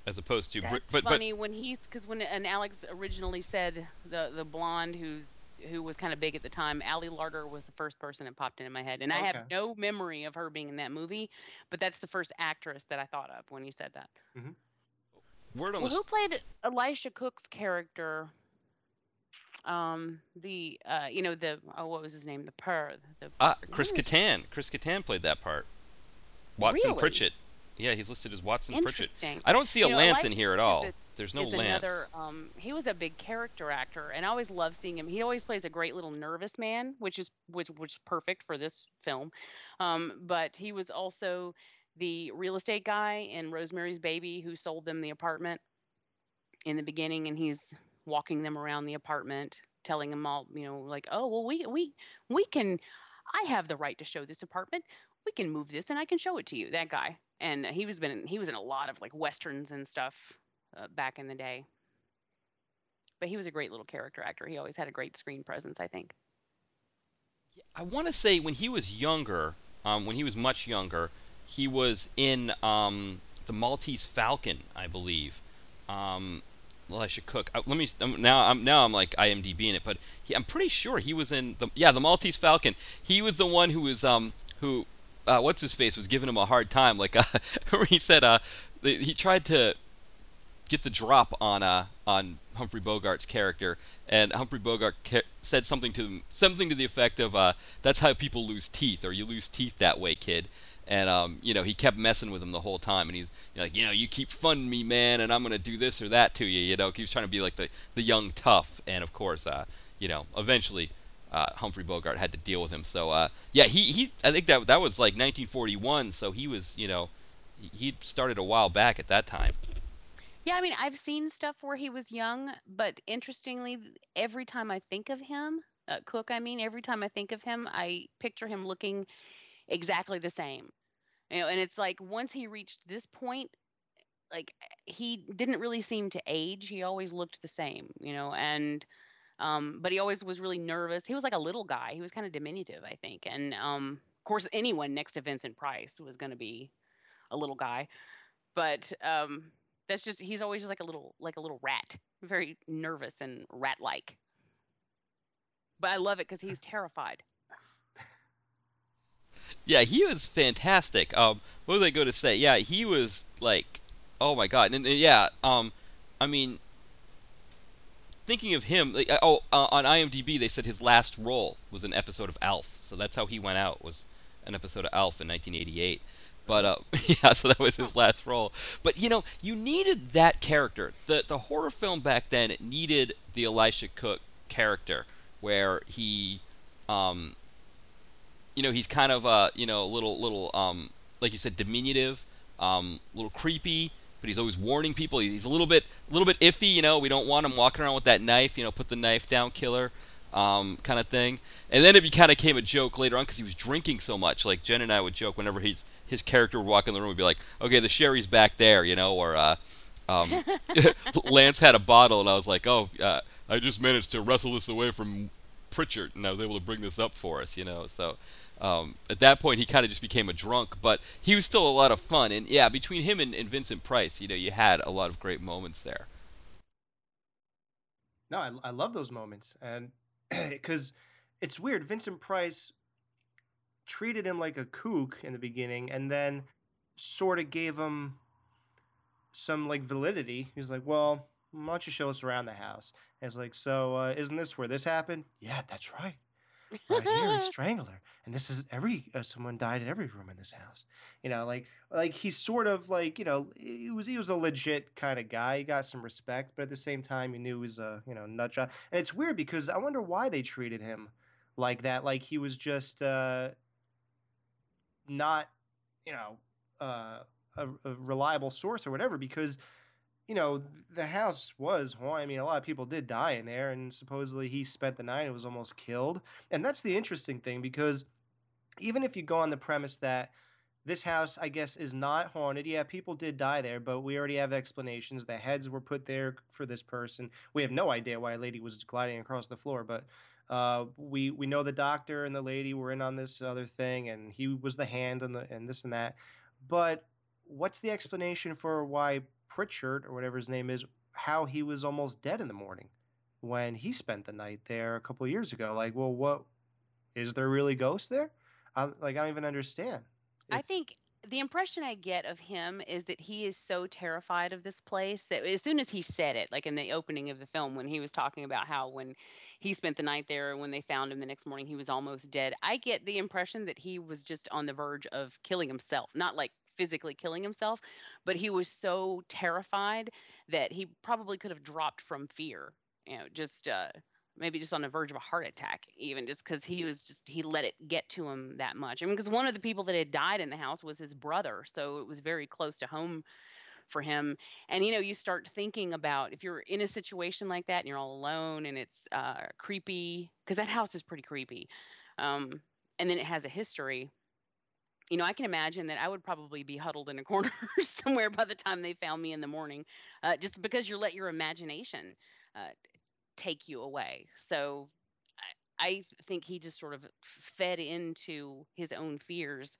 as opposed to. That's Brit- but funny when he's because when and Alex originally said the the blonde who's who was kind of big at the time. Ali Larter was the first person that popped into my head, and I have no memory of her being in that movie, but that's the first actress that I thought of when he said that. but word on Well, the who played Elisha Cook's character? Um, the uh, you know the oh, what was his name? The Purr. The Ah, Chris? Kattan. Chris Kattan played that part. Watson Really? Pritchett. Yeah, he's listed as Watson Pritchett. I don't see a You know, Lance in here at all. There's no Lance. another um he was a big character actor and I always love seeing him. He always plays a great little nervous man, which is which which is perfect for this film. Um but he was also the real estate guy in Rosemary's Baby who sold them the apartment in the beginning and he's walking them around the apartment telling them all, you know, like, "Oh, well we we we can I have the right to show this apartment. We can move this and I can show it to you." That guy. And he was been he was in a lot of like westerns and stuff uh, back in the day. But he was a great little character actor. He always had a great screen presence, I think. I want to say when he was younger, um, when he was much younger, he was in um, the Maltese Falcon, I believe. Um, Elisha Cook. Uh, let me um, now. I'm now I'm like IMDb in it, but he, I'm pretty sure he was in the yeah the Maltese Falcon. He was the one who was um who uh, what's his face was giving him a hard time. Like uh, [LAUGHS] he said, uh, he tried to get the drop on uh, on Humphrey Bogart's character, and Humphrey Bogart ca- said something to them, something to the effect of, uh, "That's how people lose teeth, or you lose teeth that way, kid." And um, you know, he kept messing with him the whole time, and he's like, you know, you keep funding me, man, and I'm gonna do this or that to you. You know, he was trying to be like the the young tough, and of course, uh, you know, eventually. Uh, Humphrey Bogart had to deal with him, so uh, yeah, he, he I think that that was like 1941, so he was you know he started a while back at that time. Yeah, I mean, I've seen stuff where he was young, but interestingly, every time I think of him, uh, Cook, I mean, every time I think of him, I picture him looking exactly the same. You know, and it's like once he reached this point, like he didn't really seem to age. He always looked the same, you know, and um, but he always was really nervous. He was like a little guy. He was kind of diminutive, I think. And um, of course, anyone next to Vincent Price was going to be a little guy. But um, that's just he's always just like a little like a little rat, very nervous and rat-like. But I love it because he's terrified. Yeah, he was fantastic. Um, what was I going to say? Yeah, he was like, oh my god, and, and yeah, um, I mean, thinking of him, like, oh, uh, on IMDb they said his last role was an episode of Alf, so that's how he went out was an episode of Alf in 1988. But uh, [LAUGHS] yeah, so that was his last role. But you know, you needed that character. The the horror film back then needed the Elisha Cook character, where he, um, you know, he's kind of uh, you know, a little little um, like you said, diminutive, um, a little creepy, but he's always warning people. He's a little bit a little bit iffy. You know, we don't want him walking around with that knife. You know, put the knife down, killer. Um, kind of thing, and then it kind of became a joke later on because he was drinking so much. Like Jen and I would joke whenever he's his character would walk in the room and be like, "Okay, the sherry's back there," you know, or uh, um, [LAUGHS] [LAUGHS] Lance had a bottle, and I was like, "Oh, uh, I just managed to wrestle this away from Pritchard, and I was able to bring this up for us," you know. So um, at that point, he kind of just became a drunk, but he was still a lot of fun. And yeah, between him and, and Vincent Price, you know, you had a lot of great moments there. No, I, I love those moments, and [CLEARS THROAT] because it's weird, Vincent Price treated him like a kook in the beginning, and then sort of gave him some like validity. He was like, "Well, why don't you show us around the house?" And it's like, "So, uh, isn't this where this happened?" Yeah, that's right. Right here, he strangled her, and this is every uh, someone died in every room in this house. You know, like like he's sort of like you know he was he was a legit kind of guy. He got some respect, but at the same time, he knew he was a you know nut job. And it's weird because I wonder why they treated him like that. Like he was just uh, not you know uh, a, a reliable source or whatever because you know the house was haunted. I mean, a lot of people did die in there, and supposedly he spent the night and was almost killed. And that's the interesting thing because even if you go on the premise that this house, I guess, is not haunted. Yeah, people did die there, but we already have explanations. The heads were put there for this person. We have no idea why a lady was gliding across the floor, but uh, we we know the doctor and the lady were in on this other thing, and he was the hand and the and this and that. But what's the explanation for why Pritchard or whatever his name is, how he was almost dead in the morning when he spent the night there a couple years ago? Like, well, what is there really ghosts there? I'm, like, I don't even understand. I think the impression I get of him is that he is so terrified of this place that as soon as he said it, like in the opening of the film, when he was talking about how when he spent the night there and when they found him the next morning, he was almost dead. I get the impression that he was just on the verge of killing himself, not like physically killing himself, but he was so terrified that he probably could have dropped from fear, you know, just uh, maybe just on the verge of a heart attack, even just because he was just he let it get to him that much. I mean, because one of the people that had died in the house was his brother, so it was very close to home for him. And you know, you start thinking about if you're in a situation like that and you're all alone and it's uh, creepy, because that house is pretty creepy, um, and then it has a history. You know, I can imagine that I would probably be huddled in a corner [LAUGHS] somewhere by the time they found me in the morning, uh, just because you let your imagination uh, take you away. So I, I think he just sort of fed into his own fears.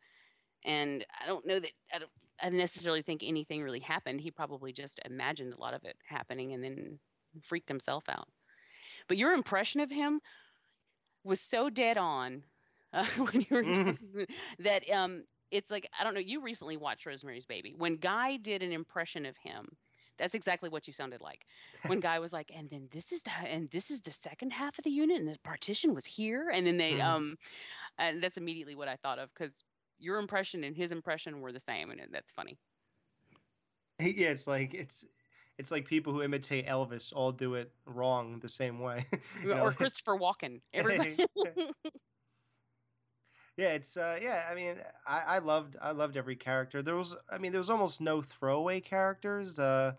And I don't know that I don't I necessarily think anything really happened. He probably just imagined a lot of it happening and then freaked himself out. But your impression of him was so dead on uh, [LAUGHS] when you were talking that um it's like I don't know. You recently watched Rosemary's Baby. When Guy did an impression of him, That's exactly what you sounded like. When [LAUGHS] Guy was like, and then this is the and this is the second half of the unit, and the partition was here, and then they Mhm. um, and that's immediately what I thought of because your impression and his impression were the same, and that's funny. Yeah, it's like it's it's like people who imitate Elvis all do it wrong the same way. [LAUGHS] you know? Or Christopher Walken. Everybody. Yeah, it's uh yeah, I mean I, I loved I loved every character. There was I mean there was almost no throwaway characters. Uh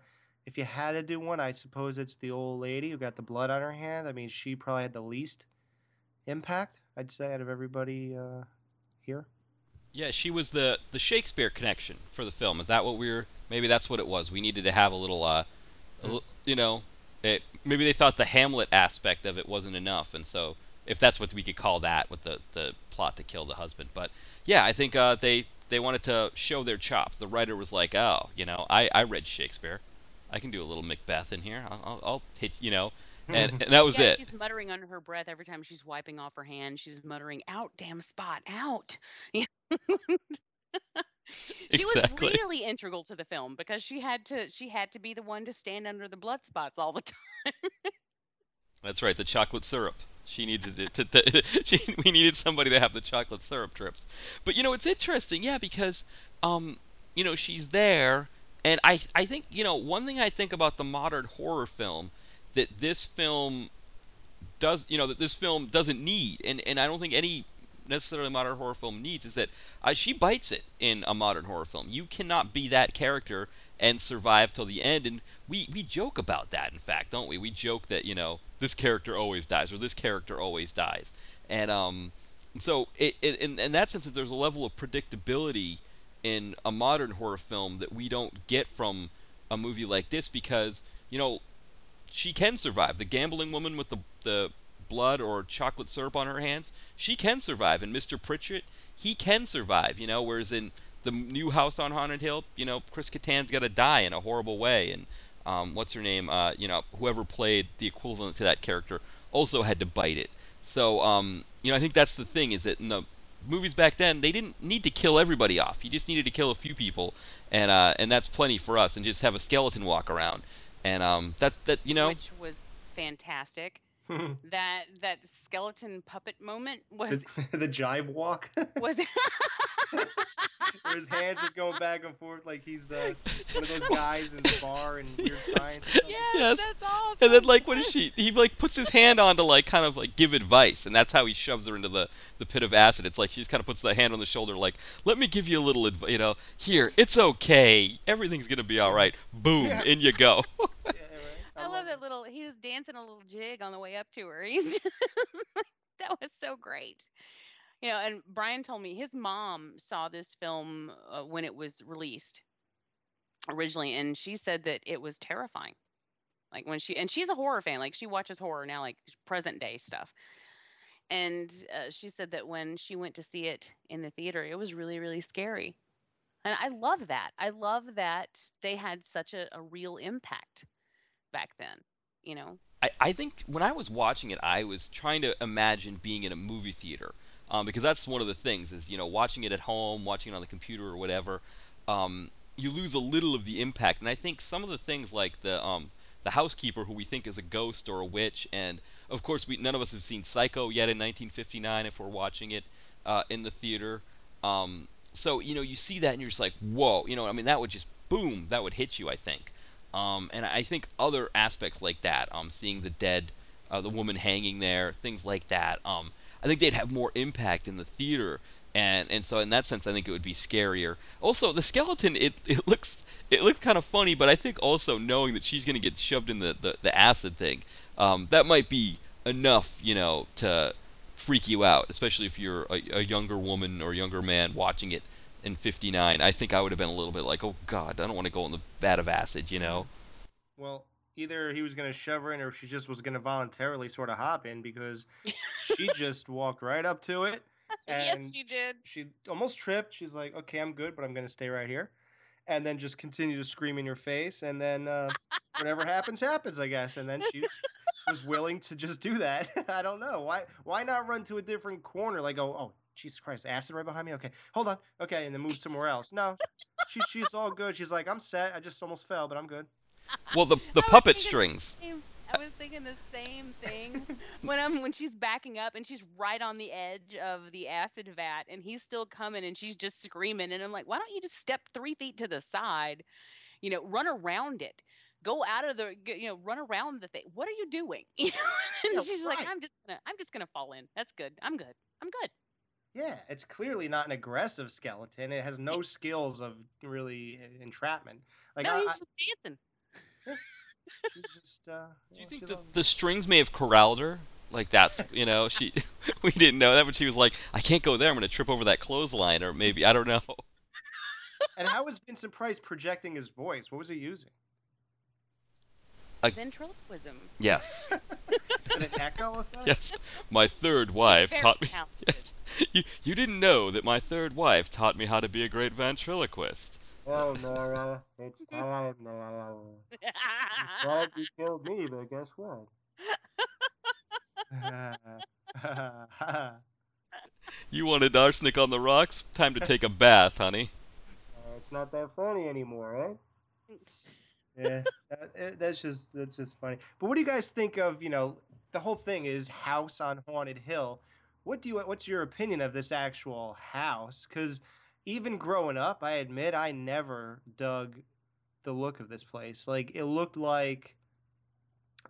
if you had to do one, I suppose it's the old lady who got the blood on her hand. I mean, she probably had the least impact, I'd say, out of everybody uh here. Yeah, she was the the Shakespeare connection for the film. Is that what we were? Maybe that's what it was. We needed to have a little, uh, a you know, it, maybe they thought the Hamlet aspect of it wasn't enough, and so if that's what we could call that with the the plot to kill the husband. But yeah, I think uh, they they wanted to show their chops. The writer was like, oh, you know, I I read Shakespeare. I can do a little Macbeth in here. I'll, I'll, I'll hit, you know, and, [LAUGHS] and that was yeah, it. she's muttering under her breath every time she's wiping off her hand. She's muttering, "Out, damn spot, out." [LAUGHS] [LAUGHS] she Exactly. was really integral to the film because she had to she had to be the one to stand under the blood spots all the time. That's right, the chocolate syrup. She needed it to, to [LAUGHS] she, we needed somebody to have the chocolate syrup drips. But you know, it's interesting, yeah, because um, you know, she's there and I I think, you know, one thing I think about the modern horror film that this film does, you know, that this film doesn't need and and I don't think any necessarily modern horror film needs is that uh, she bites it in a modern horror film. You cannot be that character and survive till the end. And we, we joke about that, in fact, don't we? We joke that, you know, this character always dies or this character always dies. And um, so, it, it, in, in that sense, there's a level of predictability in a modern horror film that we don't get from a movie like this because, you know, she can survive. The gambling woman with the, the blood or chocolate syrup on her hands, she can survive. And Mr. Pritchett, he can survive, you know, whereas in the new house on Haunted Hill, you know, Chris Kattan's got to die in a horrible way. And um, what's her name? Uh, you know, whoever played the equivalent to that character also had to bite it. So, um, you know, I think that's the thing is that in the movies back then, they didn't need to kill everybody off. You just needed to kill a few people, and uh, and that's plenty for us. And just have a skeleton walk around, and um, that that you know, which was fantastic. [LAUGHS] that that skeleton puppet moment was the, [LAUGHS] the jive walk. was [LAUGHS] Where his hands just going back and forth like he's uh, one of those guys in the bar and Weird Science. or something. Yes. that's awesome. And then like what is she? He like puts his hand on to like kind of like give advice, and that's how he shoves her into the the pit of acid. It's like she just kind of puts the hand on the shoulder, like let me give you a little advice. You know, here it's okay, everything's gonna be all right. Boom, Yeah. in you go. Yeah, right. I love that little. He was dancing a little jig on the way up to her. [LAUGHS] He's just, that was so great. You know, and Brian told me his mom saw this film uh, when it was released originally, and she said that it was terrifying. Like when she and she's a horror fan. Like she watches horror now, like present day stuff. And uh, she said that when she went to see it in the theater, it was really, really scary. And I love that. I love that they had such a, a real impact back then. You know, I, I think when I was watching it, I was trying to imagine being in a movie theater um, because that's one of the things is you know watching it at home, watching it on the computer or whatever. Um, you lose a little of the impact, and I think some of the things like the um, the housekeeper who we think is a ghost or a witch, and of course we none of us have seen Psycho yet in 1959 if we're watching it uh, in the theater. Um, so you know you see that and you're just like whoa, you know I mean that would just boom that would hit you I think. Um, and I think other aspects like that, um, seeing the dead, uh, the woman hanging there, things like that, um, I think they'd have more impact in the theater. And and so in that sense, I think it would be scarier. Also, the skeleton, it, [LAUGHS] it looks it looks kind of funny, but I think also knowing that she's going to get shoved in the, the, the acid thing, um, that might be enough, you know, to freak you out, especially if you're a, a younger woman or younger man watching it in 59 i think i would have been a little bit like oh god i don't want to go in the vat of acid you know Well, either he was going to shove her in or she just was going to voluntarily sort of hop in because she [LAUGHS] just walked right up to it. Yes, And she did. She almost tripped. She's like, okay, I'm good, but I'm going to stay right here. And then just continue to scream in your face. And then uh, whatever happens, happens, I guess. And then she was willing to just do that. [LAUGHS] I don't know. Why Why not run to a different corner? Like, oh, oh, Jesus Christ, acid right behind me? Okay, hold on. Okay, and then move somewhere else. No, she, she's all good. She's like, I'm set. I just almost fell, but I'm good. Well, the the puppet thinking the strings. same- I was thinking the same thing when I'm when she's backing up and she's right on the edge of the acid vat and he's still coming and she's just screaming and I'm like, why don't you just step three feet to the side, you know, run around it, go out of the, you know, run around the thing. What are you doing? [LAUGHS] You know? and Yeah, she's like. I'm just gonna, I'm just gonna fall in. That's good. I'm good. I'm good. Yeah, it's clearly not an aggressive skeleton. It has no skills of really uh, entrapment. Like no, I, he's I, just dancing. [LAUGHS] she's just. Uh, Do you think she the, the strings may have corralled her? Like that's you know she [LAUGHS] we didn't know that, but she was like, I can't go there. I'm gonna trip over that clothesline, or maybe I don't know. And how was Vincent Price projecting his voice? What was he using? I- Ventriloquism. Yes, [LAUGHS] An echo effect? yes. My third wife Very taught me. talented. Yes. You you didn't know that my third wife taught me how to be a great ventriloquist. Oh, Nora, it's [LAUGHS] time, Nora. You thought you killed me, but guess what? Uh, [LAUGHS] You wanted arsenic on the rocks? Time to take a bath, honey. it's not that funny anymore, right? Yeah, that, eh, that's just that's just funny. But what do you guys think of? You know, the whole thing is House on Haunted Hill. What do you? What's your opinion of this actual house? Because even growing up, I admit I never dug the look of this place. Like it looked like,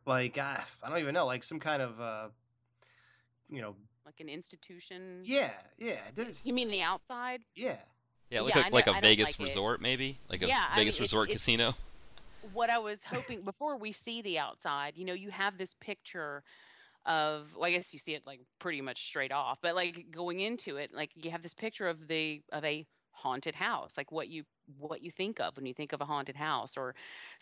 like ah, I don't even know, like some kind of, uh, you know, like an institution. yeah, yeah, this, You mean the outside? yeah. Yeah, like Yeah, a, I like know- a I don't Vegas like it. resort, maybe like a Yeah, I Vegas mean, resort it- casino. What I was hoping before we see the outside, you know, you have this picture of well, I guess you see it like pretty much straight off, but like going into it, like you have this picture of the of a haunted house, like what you what you think of when you think of a haunted house or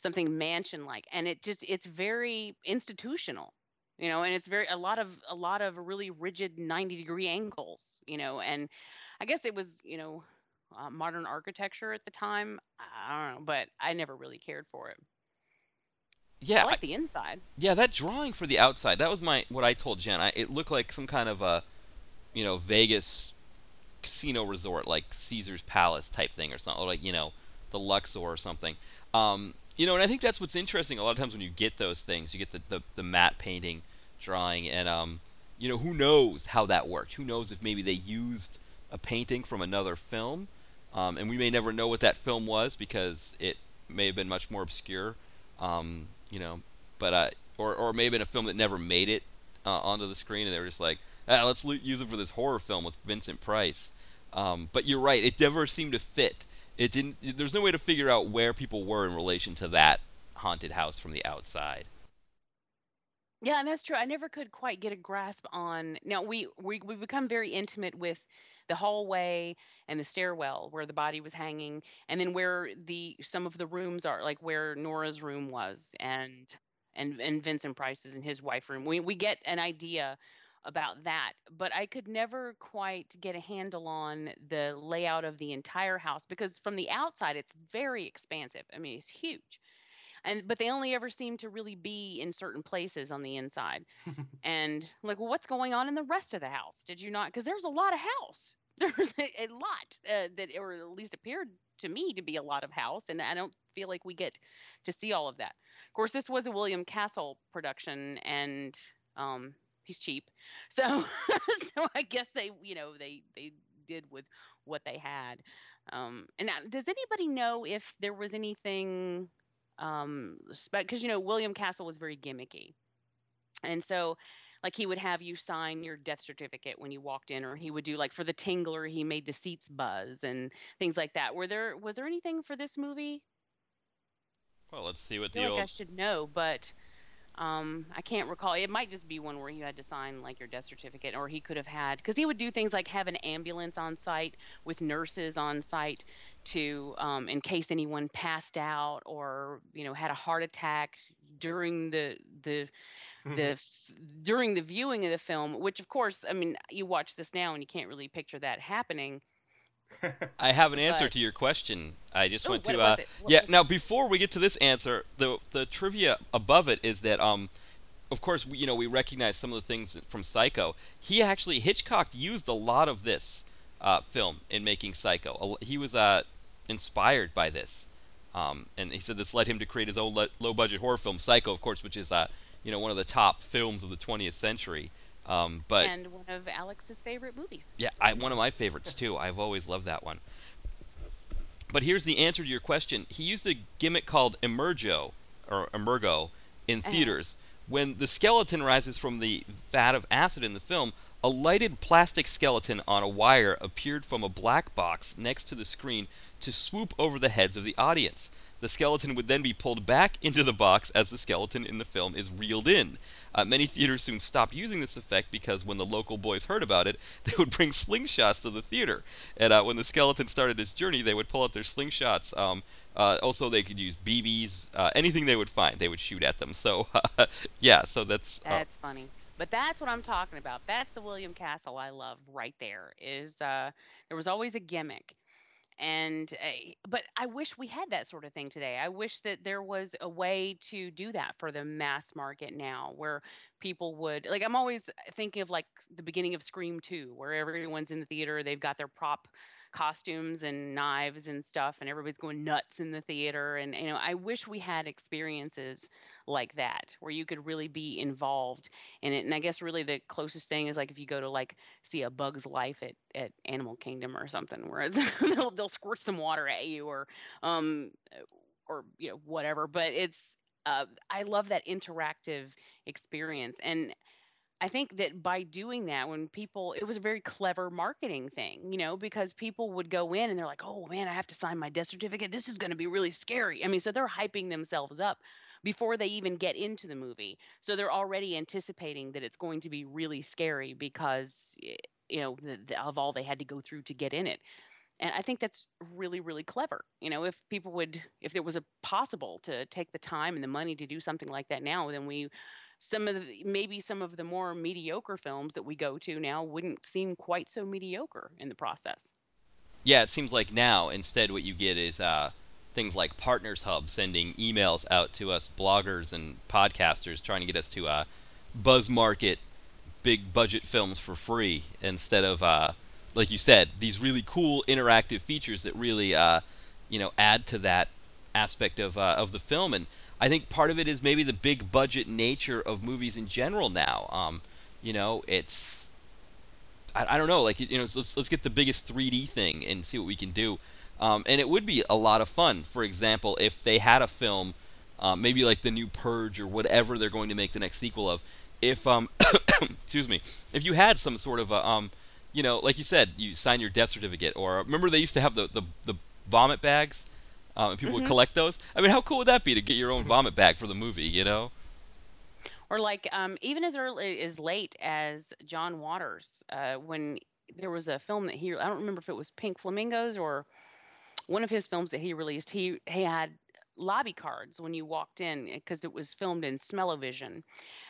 something mansion like. And it just it's very institutional. You know, and it's very a lot of a lot of really rigid 90 degree angles, you know, and I guess it was, you know, uh, modern architecture at the time. I don't know, but I never really cared for it. Yeah, I I- like the inside. Yeah, that drawing for the outside, that was my what I told Jen. I, it looked like some kind of a, you know, Vegas casino resort, like Caesar's Palace type thing or something, or like you know, the Luxor or something. Um, you know, and I think that's what's interesting. A lot of times when you get those things, you get the the, the matte painting, drawing, and um, you know, who knows how that worked? Who knows if maybe they used a painting from another film, um, and we may never know what that film was because it may have been much more obscure. Um, you know, but uh, or or maybe in a film that never made it uh, onto the screen, and they were just like, ah, let's l- use it for this horror film with Vincent Price. Um, but you're right; it never seemed to fit. It didn't. There's no way to figure out where people were in relation to that haunted house from the outside. Yeah, and that's true. I never could quite get a grasp on. Now we we we become very intimate with the hallway and the stairwell where the body was hanging, and then where the some of the rooms are, like where Nora's room was, and and and Vincent Price's and his wife room. We we get an idea about that, but I could never quite get a handle on the layout of the entire house because from the outside it's very expansive. I mean, it's huge and but they only ever seem to really be in certain places on the inside. [LAUGHS] And like well what's going on in the rest of the house? Did you not because there's a lot of house. [LAUGHS] There's a, a lot uh, that or at least appeared to me to be a lot of house and i don't feel like we get to see all of that. Of course this was a william castle production and um he's cheap. [LAUGHS] So so i guess they you know they they did with what they had. Um and now, does anybody know if there was anything um because you know william castle was very gimmicky. And so like he would have you sign your death certificate when you walked in or he would do like for the tingler he made the seats buzz and things like that. Were there was there anything for this movie? Well, let's see i what the feel like i old. should know but um i can't recall. It might just be one where you had to sign like your death certificate or he could have had because he would do things like have an ambulance on site with nurses on site to um, in case anyone passed out or you know had a heart attack during the the the [LAUGHS] f- during the viewing of the film which of course i mean you watch this now and you can't really picture that happening [LAUGHS] I have an answer but- to your question. I just Oh, went to. Uh, yeah. Now, before we get to this answer, the the trivia above it is that um, of course, we, you know, we recognize some of the things from Psycho. He actually Hitchcock used a lot of this uh, film in making Psycho. He was uh, inspired by this. Um, and he said this led him to create his own le- low-budget horror film, Psycho, of course, which is uh, you know one of the top films of the 20th century. Um, but and one of Alex's favorite movies. yeah, I, one of my favorites too. I've always loved that one. But here's the answer to your question. He used a gimmick called emergo or emergo in Uh-huh. theaters. When the skeleton rises from the vat of acid in the film, a lighted plastic skeleton on a wire appeared from a black box next to the screen to swoop over the heads of the audience. The skeleton would then be pulled back into the box as the skeleton in the film is reeled in. Uh, many theaters soon stopped using this effect because when the local boys heard about it, [LAUGHS] they would bring slingshots to the theater. And uh, when the skeleton started its journey, they would pull out their slingshots. Um, uh, also, they could use BBs, uh, anything they would find, they would shoot at them. So, [LAUGHS] yeah, so that's. Uh, That's funny. But that's what I'm talking about. That's the William Castle I love right there. Is uh, there was always a gimmick, and uh, but I wish we had that sort of thing today. I wish that there was a way to do that for the mass market now, where people would like. I'm always thinking of like the beginning of Scream 2, where everyone's in the theater, they've got their prop costumes and knives and stuff and everybody's going nuts in the theater and you know I wish we had experiences like that where you could really be involved in it and I guess really the closest thing is like if you go to like see a bug's life at, at Animal Kingdom or something where [LAUGHS] they'll they'll squirt some water at you or um or you know whatever but it's uh, I love that interactive experience and I think that by doing that, when people, it was a very clever marketing thing, you know, because people would go in and they're like, oh man, I have to sign my death certificate. This is going to be really scary. I mean, so they're hyping themselves up before they even get into the movie. So they're already anticipating that it's going to be really scary because, you know, of all they had to go through to get in it. And I think that's really, really clever. You know, if people would, if there was a possible to take the time and the money to do something like that now, then we some of the maybe some of the more mediocre films that we go to now wouldn't seem quite so mediocre in the process. Yeah, it seems like now instead what you get is uh, things like Partners Hub sending emails out to us bloggers and podcasters trying to get us to uh, buzz market big budget films for free instead of uh, like you said these really cool interactive features that really uh, you know add to that aspect of uh, of the film and I think part of it is maybe the big budget nature of movies in general now. Um, you know, it's I, I don't know, like you know, let's let's get the biggest 3D thing and see what we can do. Um, and it would be a lot of fun. For example, if they had a film, um, maybe like the new Purge or whatever they're going to make the next sequel of. If um, [COUGHS] excuse me, if you had some sort of a um, you know, like you said, you sign your death certificate, or remember they used to have the the, the vomit bags, um, and people would collect those. I mean, how cool would that be to get your own vomit bag for the movie? You know? Or like um, even as early as late as John Waters, uh, when there was a film that he I don't remember if it was Pink Flamingos or one of his films that he released. He he had lobby cards when you walked in because it was filmed in smell-o-vision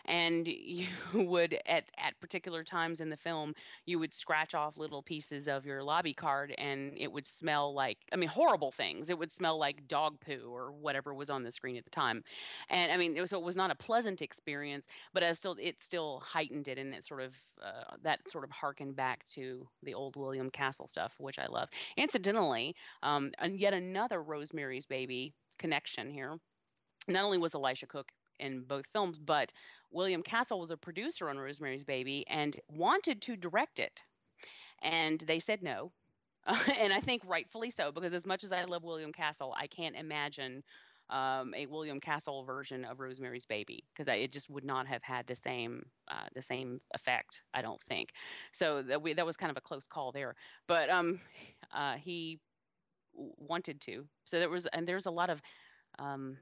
and you [LAUGHS] would at at particular times in the film you would scratch off little pieces of your lobby card and it would smell like i mean horrible things. It would smell like dog poo or whatever was on the screen at the time. And i mean it was, so it was not a pleasant experience but it still it still heightened it and it sort of uh, that sort of harkened back to the old william castle stuff which i love. Incidentally um, and yet another rosemary's baby connection here not only was elisha cook in both films but william castle was a producer on rosemary's baby and wanted to direct it and they said no [LAUGHS] and i think rightfully so because as much as i love william castle i can't imagine um, a William Castle version of Rosemary's Baby because it just would not have had the same uh, the same effect. I don't think. So that we, that was kind of a close call there. But um, uh, he wanted to. So there was and there's a lot of um,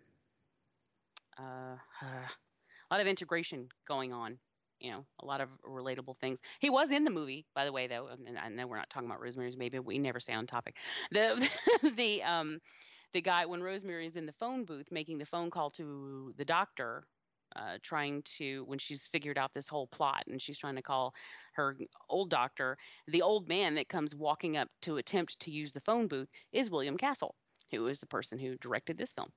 uh, [SIGHS] a lot of integration going on. You know, a lot of relatable things. He was in the movie, by the way, though. And I know we're not talking about Rosemary's Baby. We never stay on topic. The [LAUGHS] the um the guy when Rosemary is in the phone booth making the phone call to the doctor, uh, trying to when she's figured out this whole plot and she's trying to call her old doctor, the old man that comes walking up to attempt to use the phone booth is William Castle, who is the person who directed this film.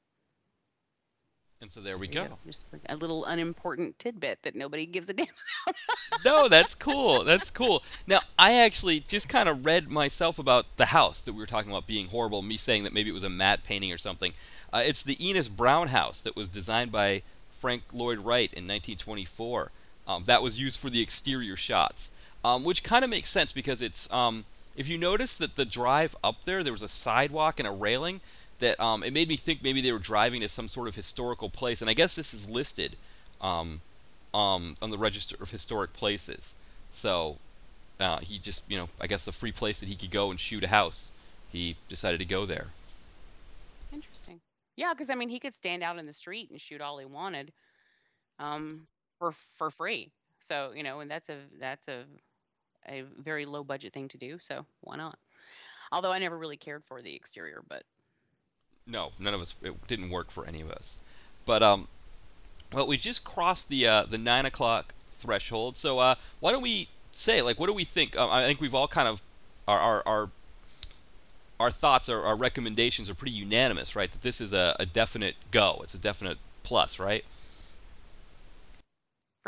And so there we There go. Just like a little unimportant tidbit that nobody gives a [LAUGHS] damn about. no, that's cool. That's cool. Now, I actually just kind of read myself about the house that we were talking about being horrible. Me saying that maybe it was a matte painting or something. Uh, it's the Ennis Brown house that was designed by Frank Lloyd Wright in 1924. Um, that was used for the exterior shots, um, which kind of makes sense because it's. Um, if you notice that the drive up there, there was a sidewalk and a railing. That um, it made me think maybe they were driving to some sort of historical place, and I guess this is listed. Um, um, on the register of historic places. So uh, he just, you know, I guess a free place that he could go and shoot a house. He decided to go there. Yeah, because I mean, he could stand out in the street and shoot all he wanted, um, for for free. So you know, and that's a that's a a very low budget thing to do. So why not? Although I never really cared for the exterior, but No, none of us. It didn't work for any of us. But um, well, we just crossed the uh, the nine o'clock threshold. So uh, why don't we say like, what do we think? Um, I think we've all kind of our our our, our thoughts, our, our recommendations are pretty unanimous, right? That this is a, a definite go. It's a definite plus, right?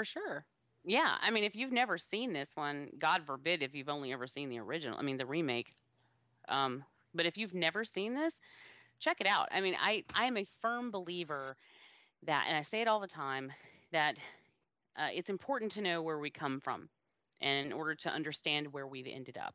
for sure. Yeah, I mean, if you've never seen this one, God forbid if you've only ever seen the original. I mean, the remake. Um, but if you've never seen this, check it out. I mean, I I am a firm believer that, and I say it all the time, that uh, it's important to know where we come from, and in order to understand where we've ended up.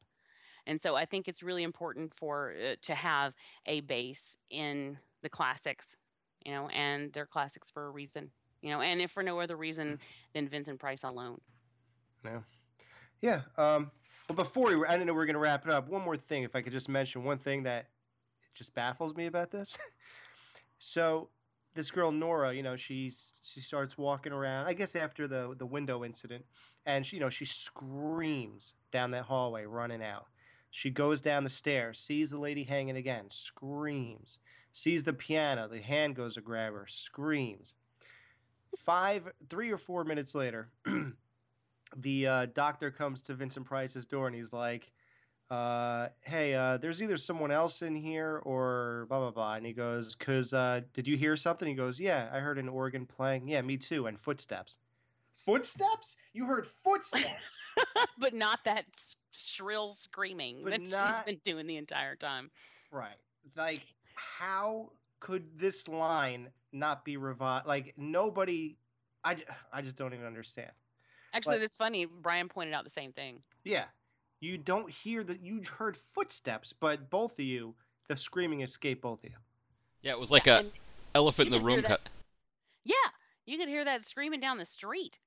And so I think it's really important for uh, to have a base in the classics, you know, and they're classics for a reason, you know, and if for no other reason than Vincent Price alone. Yeah. Yeah. Um, but before we, I don't know, we're going to wrap it up. One more thing, if I could just mention one thing that just baffles me about this. [LAUGHS] so, this girl Nora, you know, she's she starts walking around. I guess after the the window incident, and she, you know, she screams down that hallway, running out. She goes down the stairs, sees the lady hanging again, screams. Sees the piano, the hand goes to grab her, screams. Five, three or four minutes later, [CLEARS THROAT] the uh, doctor comes to Vincent Price's door and he's like, uh, "Hey, uh, there's either someone else in here or blah blah blah." And he goes, "Cause uh, did you hear something?" He goes, "Yeah, I heard an organ playing. Yeah, me too. And footsteps. Footsteps? You heard footsteps? [LAUGHS] but not that shrill screaming But that she's been doing the entire time. right? Like, how could this line not be revived? Like, nobody. I, I just don't even understand. Actually, But- it's funny. Brian pointed out the same thing. Yeah. You don't hear that you heard footsteps, but both of you, the screaming escaped both of you. Yeah, it was like Yeah, a elephant in the room. Cut. Yeah, you could hear that screaming down the street.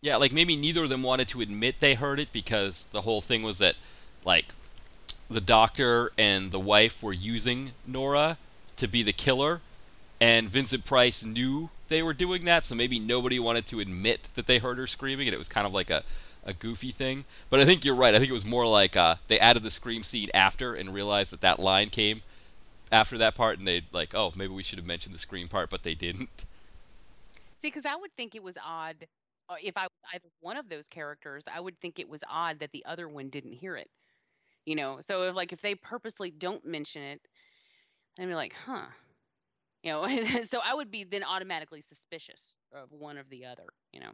Yeah, like maybe neither of them wanted to admit they heard it because the whole thing was that, like, the doctor and the wife were using Nora to be the killer, and Vincent Price knew they were doing that, so maybe nobody wanted to admit that they heard her screaming, and it was kind of like a, a goofy thing. But I think you're right. I think it was more like uh, they added the scream scene after and realized that that line came after that part, and they like, oh, maybe we should have mentioned the scream part, but they didn't. See, because I would think it was odd Uh, if I was either one of those characters. I would think it was odd that the other one didn't hear it. You know, so if like if they purposely don't mention it, I'd be like, huh. You know, [LAUGHS] so I would be then automatically suspicious of one of the other. You know.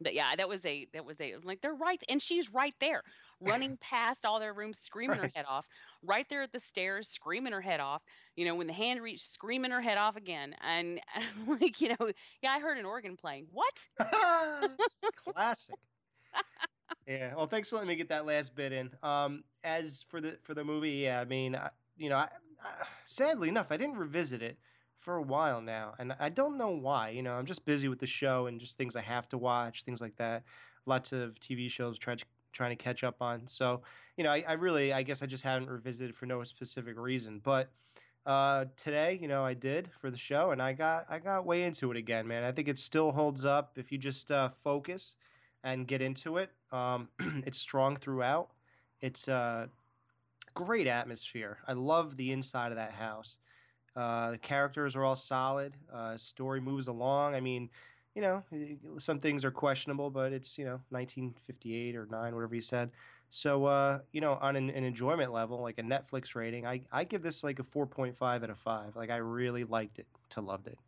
But yeah, that was a that was a like they're right and she's right there, running [LAUGHS] past all their rooms, screaming her head off, right there at the stairs, screaming her head off. You know, when the hand reached, screaming her head off again, and [LAUGHS] like you know, yeah, I heard an organ playing. What? [LAUGHS] Classic. yeah. Well, thanks for letting me get that last bit in. Um, as for the for the movie, yeah, I mean, I, you know, I, I, sadly enough, I didn't revisit it for a while now, and I don't know why. You know, I'm just busy with the show and just things I have to watch, things like that. Lots of TV shows try, trying to catch up on. So, you know, I, I really, I guess I just haven't revisited for no specific reason, but. Uh, today, you know, I did for the show, and I got I got way into it again, man. I think it still holds up if you just uh, focus and get into it. Um, [CLEARS THROAT] it's strong throughout. It's a great atmosphere. I love the inside of that house. Uh, the characters are all solid. Uh, story moves along. I mean, you know, some things are questionable, but it's you know 1958 or nine, whatever you said. So uh, you know, on an, an enjoyment level, like a Netflix rating, I I give this like a 4.5 out of five. Like I really liked it to loved it.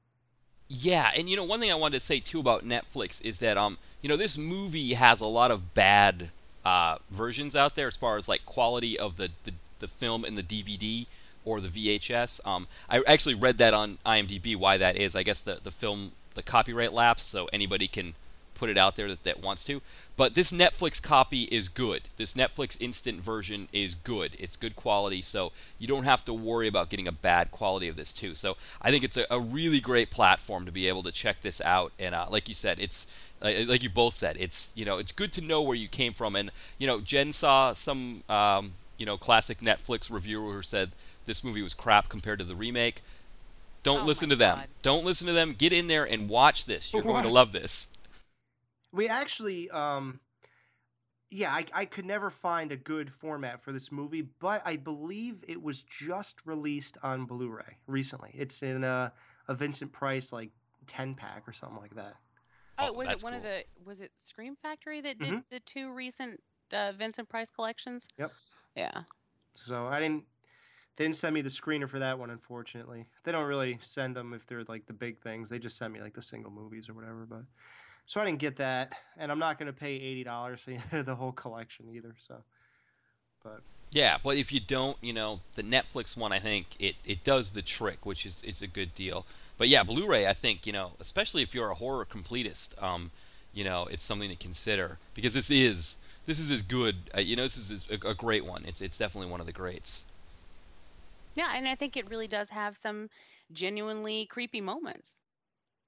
Yeah, and you know one thing I wanted to say too about Netflix is that um you know this movie has a lot of bad uh, versions out there as far as like quality of the, the, the film and the DVD or the VHS. Um, I actually read that on IMDb why that is. I guess the the film the copyright lapse, so anybody can put it out there that, that wants to. But this Netflix copy is good. This Netflix instant version is good. It's good quality, so you don't have to worry about getting a bad quality of this too. So I think it's a, a really great platform to be able to check this out. And uh, like you said, it's like you both said, it's you know it's good to know where you came from. And you know Jen saw some um, you know classic Netflix reviewer who said this movie was crap compared to the remake. Don't Oh listen my to them. God. Don't listen to them. Get in there and watch this. You're going to love this. We actually, um, yeah, I, I could never find a good format for this movie, but I believe it was just released on Blu-ray recently. It's in a, a Vincent Price like ten pack or something like that. Oh, Oh, was that's it one of the was it Scream Factory that did Mhm. the two recent uh, Vincent Price collections? Yep. Yeah. So I didn't. They didn't send me the screener for that one, unfortunately. They don't really send them if they're like the big things. They just send me like the single movies or whatever. But so I didn't get that, and I'm not going to pay eighty dollars for [LAUGHS] the whole collection either. So, but Yeah, but if you don't, you know, the Netflix one, I think it, it does the trick, which is, is a good deal. But yeah, Blu-ray, I think, you know, especially if you're a horror completist, um, you know, it's something to consider because this is this is as good. Uh, you know, this is a, a great one. It's it's definitely one of the greats. Yeah, and I think it really does have some genuinely creepy moments.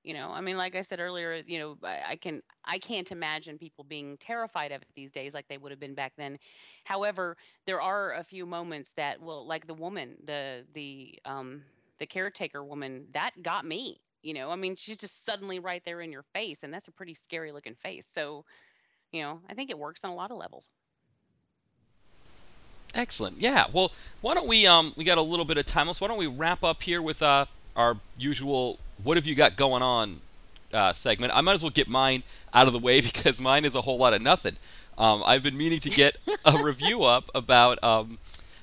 You know, I mean, like I said earlier, you know, I, I can I can't imagine people being terrified of it these days like they would have been back then. However, there are a few moments that will, like the woman, the the um the caretaker woman, that got me. You know, I mean, she's just suddenly right there in your face, and that's a pretty scary looking face. So, you know, I think it works on a lot of levels. Excellent. Yeah. Well, why don't we um we got a little bit of time. left. Why don't we wrap up here with uh our usual what have you got going on uh, segment. I might as well get mine out of the way [LAUGHS] because mine is a whole lot of nothing. Um, I've been meaning to get a [LAUGHS] review up about um,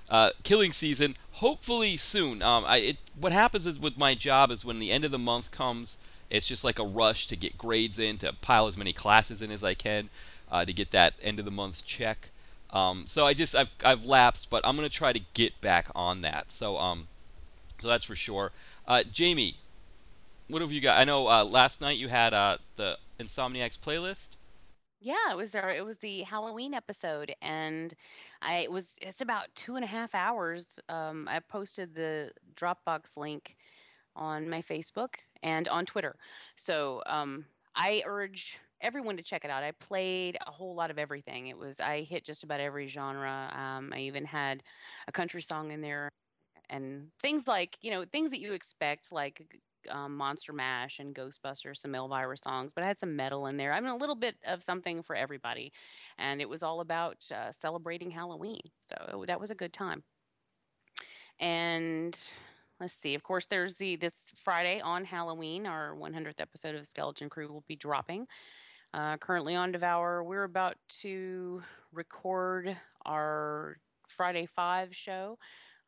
uh, Killing Season, hopefully soon. Um, I, it, what happens is with my job is when the end of the month comes, it's just like a rush to get grades in, to pile as many classes in as I can, uh, to get that end of the month check. Um, so I just I've I've lapsed, but I'm gonna try to get back on that. So um, so that's for sure. Uh, Jamie, what have you got? I know uh, last night you had uh, the Insomniacs playlist. Yeah, it was it was the Halloween episode, and I it was it's about two and a half hours. Um, I posted the Dropbox link on my Facebook and on Twitter, so um, I urge everyone to check it out. I played a whole lot of everything. It was I hit just about every genre. Um, I even had a country song in there, and things like you know things that you expect like um, Monster Mash and Ghostbusters, some Elvira songs, but I had some metal in there. I mean, a little bit of something for everybody. And it was all about uh, celebrating Halloween. So that was a good time. And let's see, of course, there's the this Friday on Halloween, our 100th episode of Skeleton Crew will be dropping. Uh, currently on Devour, we're about to record our Friday 5 show.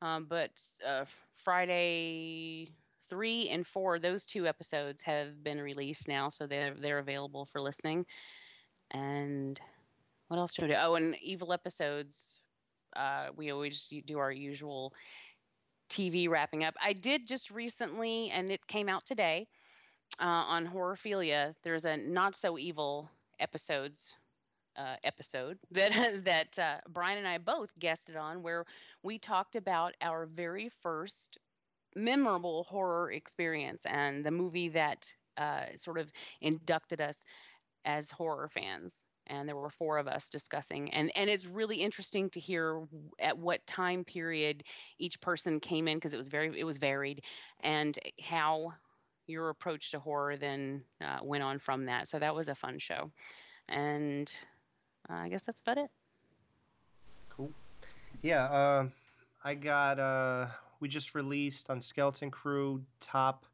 Um, but uh, Friday three and four, those two episodes have been released now, so they're they're available for listening. And what else do we do? Oh, and evil episodes. Uh, we always do our usual TV wrapping up. I did just recently, and it came out today uh, on Horrorphilia. There's a not so evil episodes uh, episode [LAUGHS] that that uh, Brian and I both guested on, where we talked about our very first memorable horror experience and the movie that uh, sort of inducted us as horror fans. And there were four of us discussing, and and it's really interesting to hear at what time period each person came in because it was very it was varied, and how your approach to horror then uh, went on from that. So that was a fun show, and uh, I guess that's about it. Cool. Yeah, uh, I got. Uh, we just released on Skeleton Crew top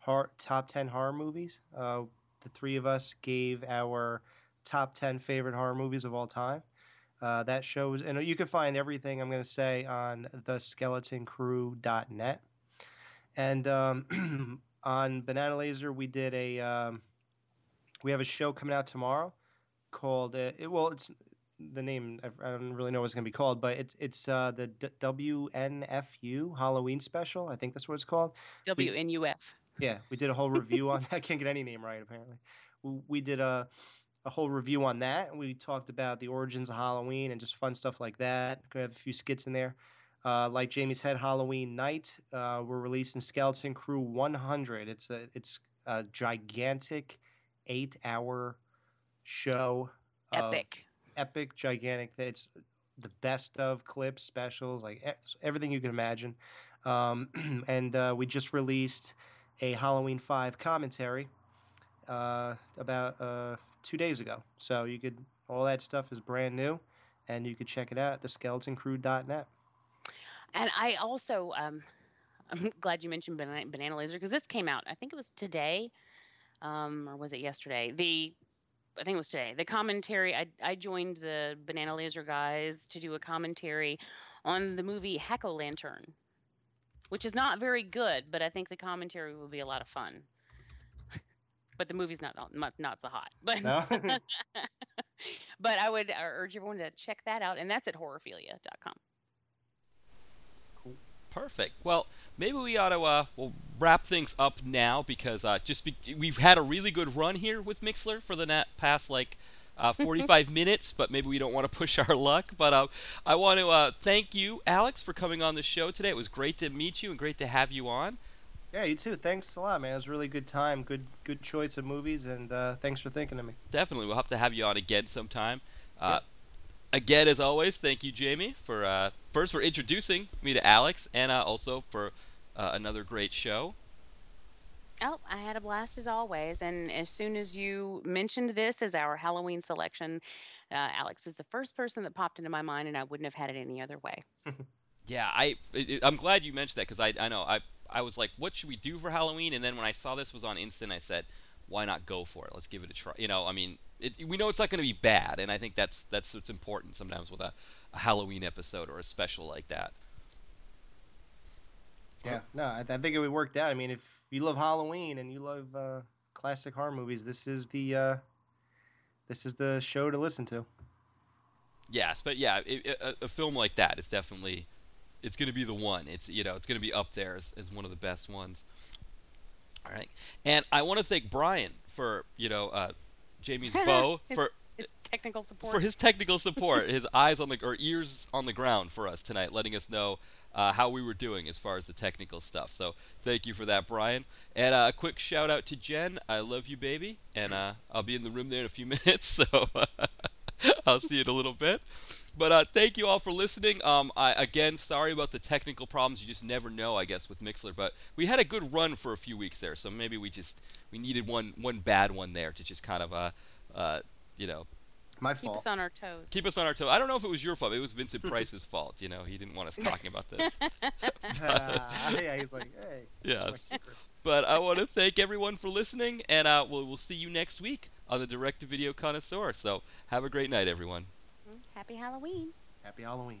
horror, top ten horror movies. Uh, the three of us gave our top ten favorite horror movies of all time. Uh, that shows, and you can find everything I'm going to say on theskeleton.crew.net. And um, [CLEARS THROAT] on Banana Laser, we did a um, we have a show coming out tomorrow called uh, it, well, it's the name I don't really know what it's gonna be called, but it's it's uh, the D- WNFU Halloween special. I think that's what it's called. WNUF. Yeah, we did a whole review on. That. [LAUGHS] I can't get any name right apparently. We, we did a a whole review on that. and We talked about the origins of Halloween and just fun stuff like that. Gonna have a few skits in there. Uh, like Jamie said, Halloween night. Uh, we're releasing Skeleton Crew 100. It's a it's a gigantic eight hour show. Epic. epic, gigantic. It's the best of clips, specials, like e- everything you can imagine. Um, [CLEARS THROAT] and uh, we just released a Halloween Five commentary uh, about uh, two days ago. So you could all that stuff is brand new, and you could check it out at theSkeletonCrew.net. And I also, um, [LAUGHS] I'm glad you mentioned Banana, Banana Laser because this came out. I think it was today, um, or was it yesterday? The, I think it was today. The commentary. I I joined the Banana Laser guys to do a commentary on the movie Hack O Lantern, which is not very good, but I think the commentary will be a lot of fun. [LAUGHS] but the movie's not not, not so hot. But No? [LAUGHS] but I would urge everyone to check that out, and that's at horrorphilia.com. Perfect. Well, maybe we ought to uh, we'll wrap things up now because uh, just be- we've had a really good run here with Mixlr for the nat- past like uh, [LAUGHS] 45 minutes, but maybe we don't want to push our luck. But uh, I want to uh, thank you, Alex, for coming on the show today. It was great to meet you and great to have you on. yeah, you too. Thanks a lot, man. It was a really good time. Good good choice of movies, and uh, thanks for thinking of me. Definitely, we'll have to have you on again sometime. Uh, Again, as always, thank you, Jamie, for uh, first for introducing me to Alex, and uh, also for uh, another great show. Oh, I had a blast as always. And as soon as you mentioned this as our Halloween selection, uh, Alex is the first person that popped into my mind, and I wouldn't have had it any other way. [LAUGHS] Yeah, I it, I'm glad you mentioned that because I I know I I was like, what should we do for Halloween? And then when I saw this was on Instant, I said, why not go for it? Let's give it a try. You know, I mean, it, we know it's not going to be bad, and I think that's that's what's important sometimes with a, a Halloween episode or a special like that. Yeah, no, I, I think it would worked out. I mean, if you love Halloween and you love uh, classic horror movies, this is the uh, this is the show to listen to. Yes, but yeah, it, it- a, a film like that is definitely it's going to be the one. It's you know it's going to be up there as, as one of the best ones. All right, and I want to thank Brian for you know uh, Jamie's [LAUGHS] beau for his technical support. for his technical support, his eyes on the or ears on the ground for us tonight, letting us know uh, how we were doing as far as the technical stuff. So thank you for that, Brian. And uh, a quick shout out to Jen. I love you, baby. And uh, I'll be in the room there in a few [LAUGHS] minutes, so [LAUGHS] I'll see you in a little bit. But uh, thank you all for listening. Um, I, again, sorry about the technical problems. You just never know, I guess, with Mixlr. But we had a good run for a few weeks there, so maybe we just we needed one one bad one there to just kind of uh, uh, you know My Keep fault. us on our toes. keep us on our toes. I don't know if it was your fault. It was Vincent Price's [LAUGHS] fault. You know, he didn't want us talking about this. [LAUGHS] [LAUGHS] Ah, yeah, he's like, hey. that's yes. But I want to thank everyone for listening, and uh, we'll, we'll see you next week on the Direct to Video Connoisseur. So have a great night, everyone. Mm-hmm. Happy Halloween. Happy Halloween.